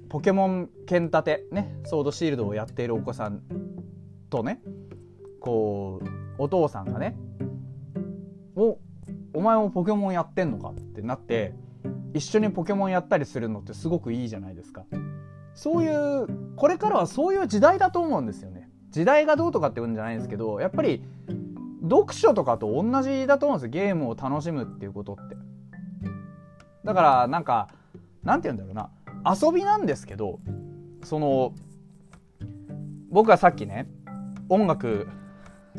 ポケモン剣立てねソードシールドをやっているお子さんとねこうお父さんがね「おお前もポケモンやってんのか?」ってなって一緒にポケモンやったりするのってすごくいいじゃないですか。そういうこれからはそういう時代だと思うんですよね。時代がどうとかって言うんじゃないんですけどやっぱり読書とかと同じだと思うんですよ。ゲームを楽しむっていうことって。だからなんかなんて言うんだろうな。遊びなんですけどその僕がさっきね音楽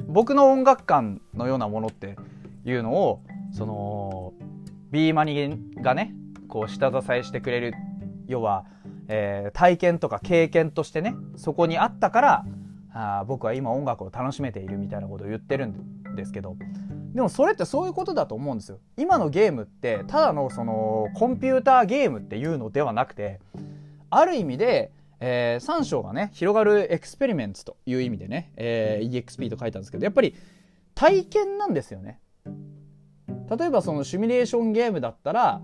僕の音楽観のようなものっていうのをその B マニがねこう下支えしてくれる。要は、えー、体験とか経験としてねそこにあったからあ僕は今音楽を楽しめているみたいなことを言ってるんですけど。でもそれってそういうことだと思うんですよ。今のゲームってただのそのコンピューターゲームっていうのではなくてある意味で、えー、3章がね広がるエクスペリメントという意味でね、えー、EXP と書いたんですけどやっぱり体験なんですよね。例えばそのシミュレーションゲームだったら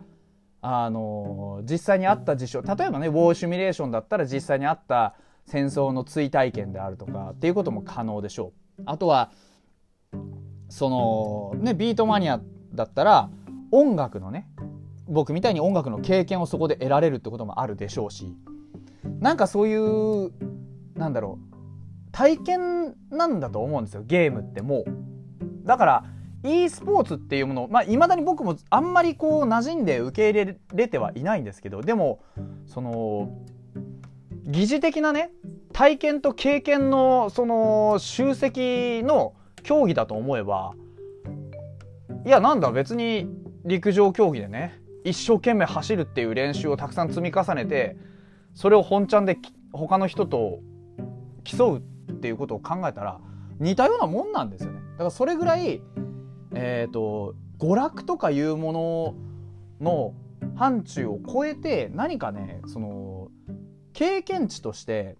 あの実際にあった事象例えばねウォーシミュレーションだったら実際にあった戦争の追体験であるとかっていうことも可能でしょう。あとはそのねビートマニアだったら音楽のね僕みたいに音楽の経験をそこで得られるってこともあるでしょうしなんかそういうなんだろう体験なんだと思うんですよゲームってもうだから e スポーツっていうものまあいまだに僕もあんまりこう馴染んで受け入れれてはいないんですけどでもその疑似的なね体験と経験のその集積の競技だと思えばいやなんだ別に陸上競技でね一生懸命走るっていう練習をたくさん積み重ねてそれを本ちゃんで他の人と競うっていうことを考えたら似たようなもんなんですよね。だからそれぐらい、えっ、ー、と娯楽とかいうものの範疇を超えて何かねその経験値として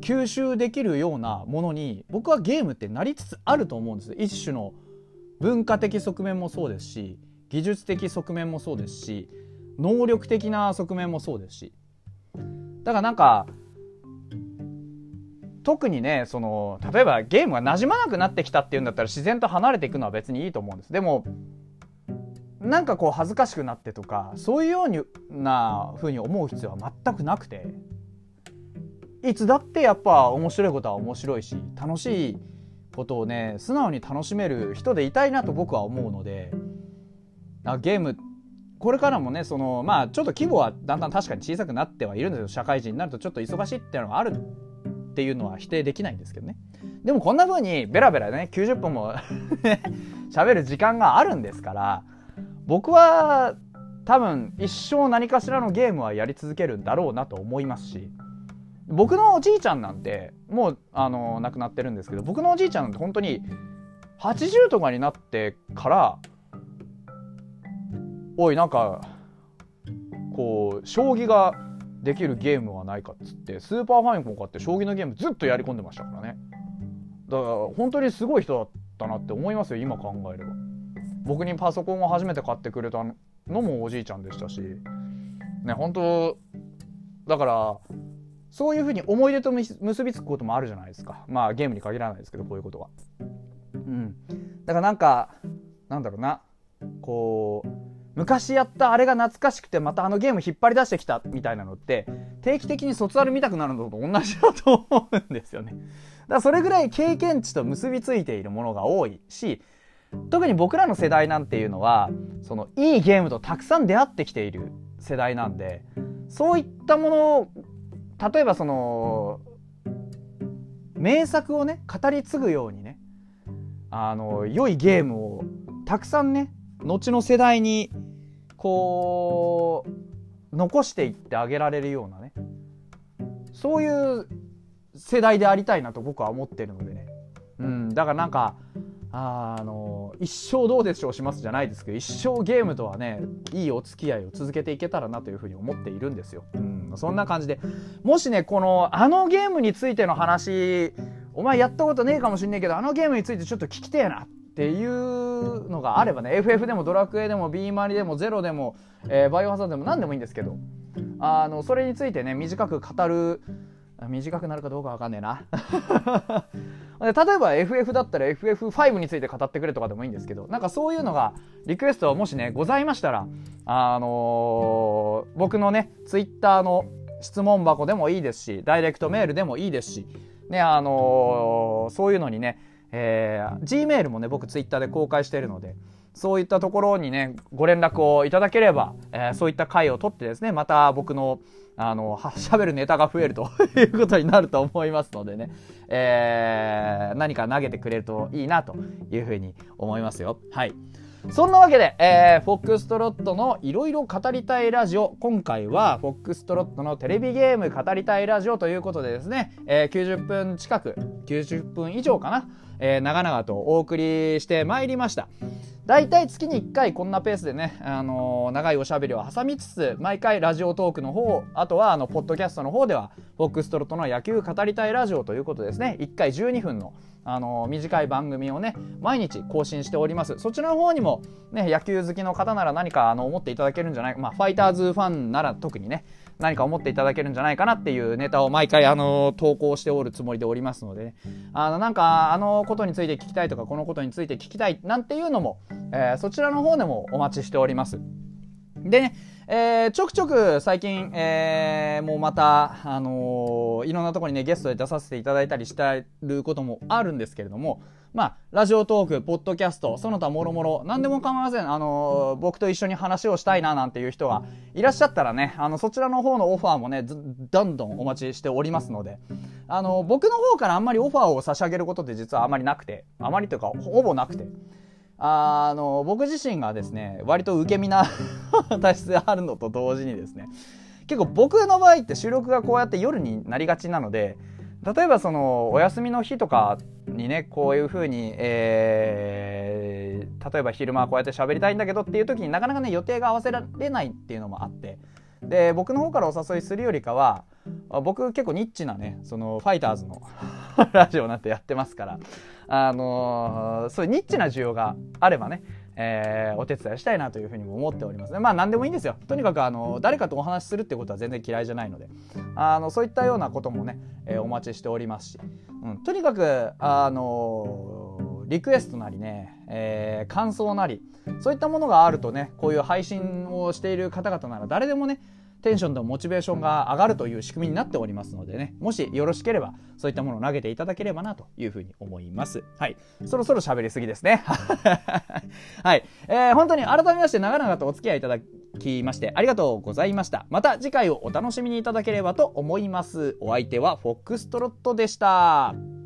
吸収できるようなものに僕はゲームってなりつつあると思うんです。一種の文化的側面もそうですし技術的側面もそうですし能力的な側面もそうですし。だからなんか特にねその例えばゲームが馴染まなくなってきたっていうんだったら自然と離れていくのは別にいいと思うんです。でもなんかこう恥ずかしくなってとかそういうような風に思う必要は全くなくて。いつだってやっぱ面白いことは面白いし楽しいことをね素直に楽しめる人でいたいなと僕は思うのでゲームこれからもねそのまあちょっと規模はだんだん確かに小さくなってはいるんですよ。社会人になるとちょっと忙しいっていうのがあるっていうのは否定できないんですけどね。でもこんな風にベラベラね90分も 喋る時間があるんですから僕は多分一生何かしらのゲームはやり続けるんだろうなと思いますし僕のおじいちゃんなんてもうあの亡くなってるんですけど僕のおじいちゃんなんて本当に80とかになってからおいなんかこう将棋ができるゲームはないかっつってスーパーファミコン買って将棋のゲームずっとやり込んでましたからね。だから本当にすごい人だったなって思いますよ今考えれば。僕にパソコンを初めて買ってくれたのもおじいちゃんでしたしね本当だからそういうふうに思い出と結びつくこともあるじゃないですか。まあゲームに限らないですけどこういうことは。うん。だからなんかなんだろうな。こう昔やったあれが懐かしくてまたあのゲーム引っ張り出してきたみたいなのって定期的に卒アル見たくなるのと同じだと思うんですよね。だからそれぐらい経験値と結びついているものが多いし特に僕らの世代なんていうのはそのいいゲームとたくさん出会ってきている世代なんでそういったものを例えばその名作をね語り継ぐようにねあの良いゲームをたくさんね後の世代にこう残していってあげられるようなねそういう世代でありたいなと僕は思ってるのでね、うん、だからなんかあの一生どうでしょうしますじゃないですけど一生ゲームとはねいいお付き合いを続けていけたらなというふうに思っているんですよ。うん、そんな感じでもしねこのあのゲームについての話お前やったことねえかもしんねえけどあのゲームについてちょっと聞きてえなっていうのがあればね FF でもドラクエでも B マリでもゼロでも、えー、バイオハザードでも何でもいいんですけどあのそれについてね短く語る短くなるかどうかわかんねえな例えば FF だったら FF5 について語ってくれとかでもいいんですけどなんかそういうのがリクエストもしねございましたらあのー、僕のね Twitter の質問箱でもいいですしダイレクトメールでもいいですしねあのー、そういうのにねえー、Gmail もね僕 Twitter で公開しているのでそういったところにねご連絡をいただければ、えー、そういった回を取ってですねまた僕のあの喋るネタが増えると いうことになると思いますのでね、えー、何か投げてくれるといいなというふうに思いますよ。はいそんなわけで、えー、フォックストロットのいろいろ語りたいラジオ。今回は、フォックストロットのテレビゲーム語りたいラジオということでですね、えー、90分近く、90分以上かな、えー、長々とお送りしてまいりました。大体月に1回こんなペースでね、あのー、長いおしゃべりを挟みつつ、毎回ラジオトークの方、あとはあの、ポッドキャストの方では、フォックストロットの野球語りたいラジオということですね、1回12分の、あの、短い番組をね、毎日更新しております。そちらの方にも、ね、野球好きの方なら何かあの思っていただけるんじゃないか、まあ、ファイターズファンなら特にね、何か思っていただけるんじゃないかなっていうネタを毎回あの投稿しておるつもりでおりますので、ね、あのなんかあのことについて聞きたいとかこのことについて聞きたいなんていうのも、えー、そちらの方でもお待ちしております。でね、えー、ちょくちょく最近、えー、もうまた、あのー、いろんなところにね、ゲストで出させていただいたりしてることもあるんですけれども、まあ、ラジオトーク、ポッドキャスト、その他もろもろ、何でも構いません。あの、僕と一緒に話をしたいななんていう人がいらっしゃったらね、あの、そちらの方のオファーもね、どんどんお待ちしておりますので、あの、僕の方からあんまりオファーを差し上げることって実はあまりなくて、あまりというか、ほぼなくて、あの、僕自身がですね、割と受け身な 体質であるのと同時にですね、結構僕の場合って収録がこうやって夜になりがちなので、例えばそのお休みの日とかにねこういうふうに、えー、例えば昼間こうやって喋りたいんだけどっていう時になかなかね予定が合わせられないっていうのもあって。で僕の方からお誘いするよりかは僕結構ニッチなねそのファイターズの ラジオなんてやってますからあのーそういうニッチな需要があればね、えーお手伝いしたいなというふうにも思っておりますね。まあ何でもいいんですよ。とにかくあの誰かとお話しするってことは全然嫌いじゃないので、あのそういったようなこともね、えーお待ちしておりますし、うん、とにかくあのリクエストなりね、えー感想なりそういったものがあるとねこういう配信をしている方々なら誰でもねテンションとモチベーションが上がるという仕組みになっておりますのでねもしよろしければそういったものを投げていただければなというふうに思います。はい。そろそろ喋りすぎですね。はい、えー本当に改めまして長々とお付き合いいただきましてありがとうございました。また次回をお楽しみにいただければと思います。お相手はフォックストロットでした。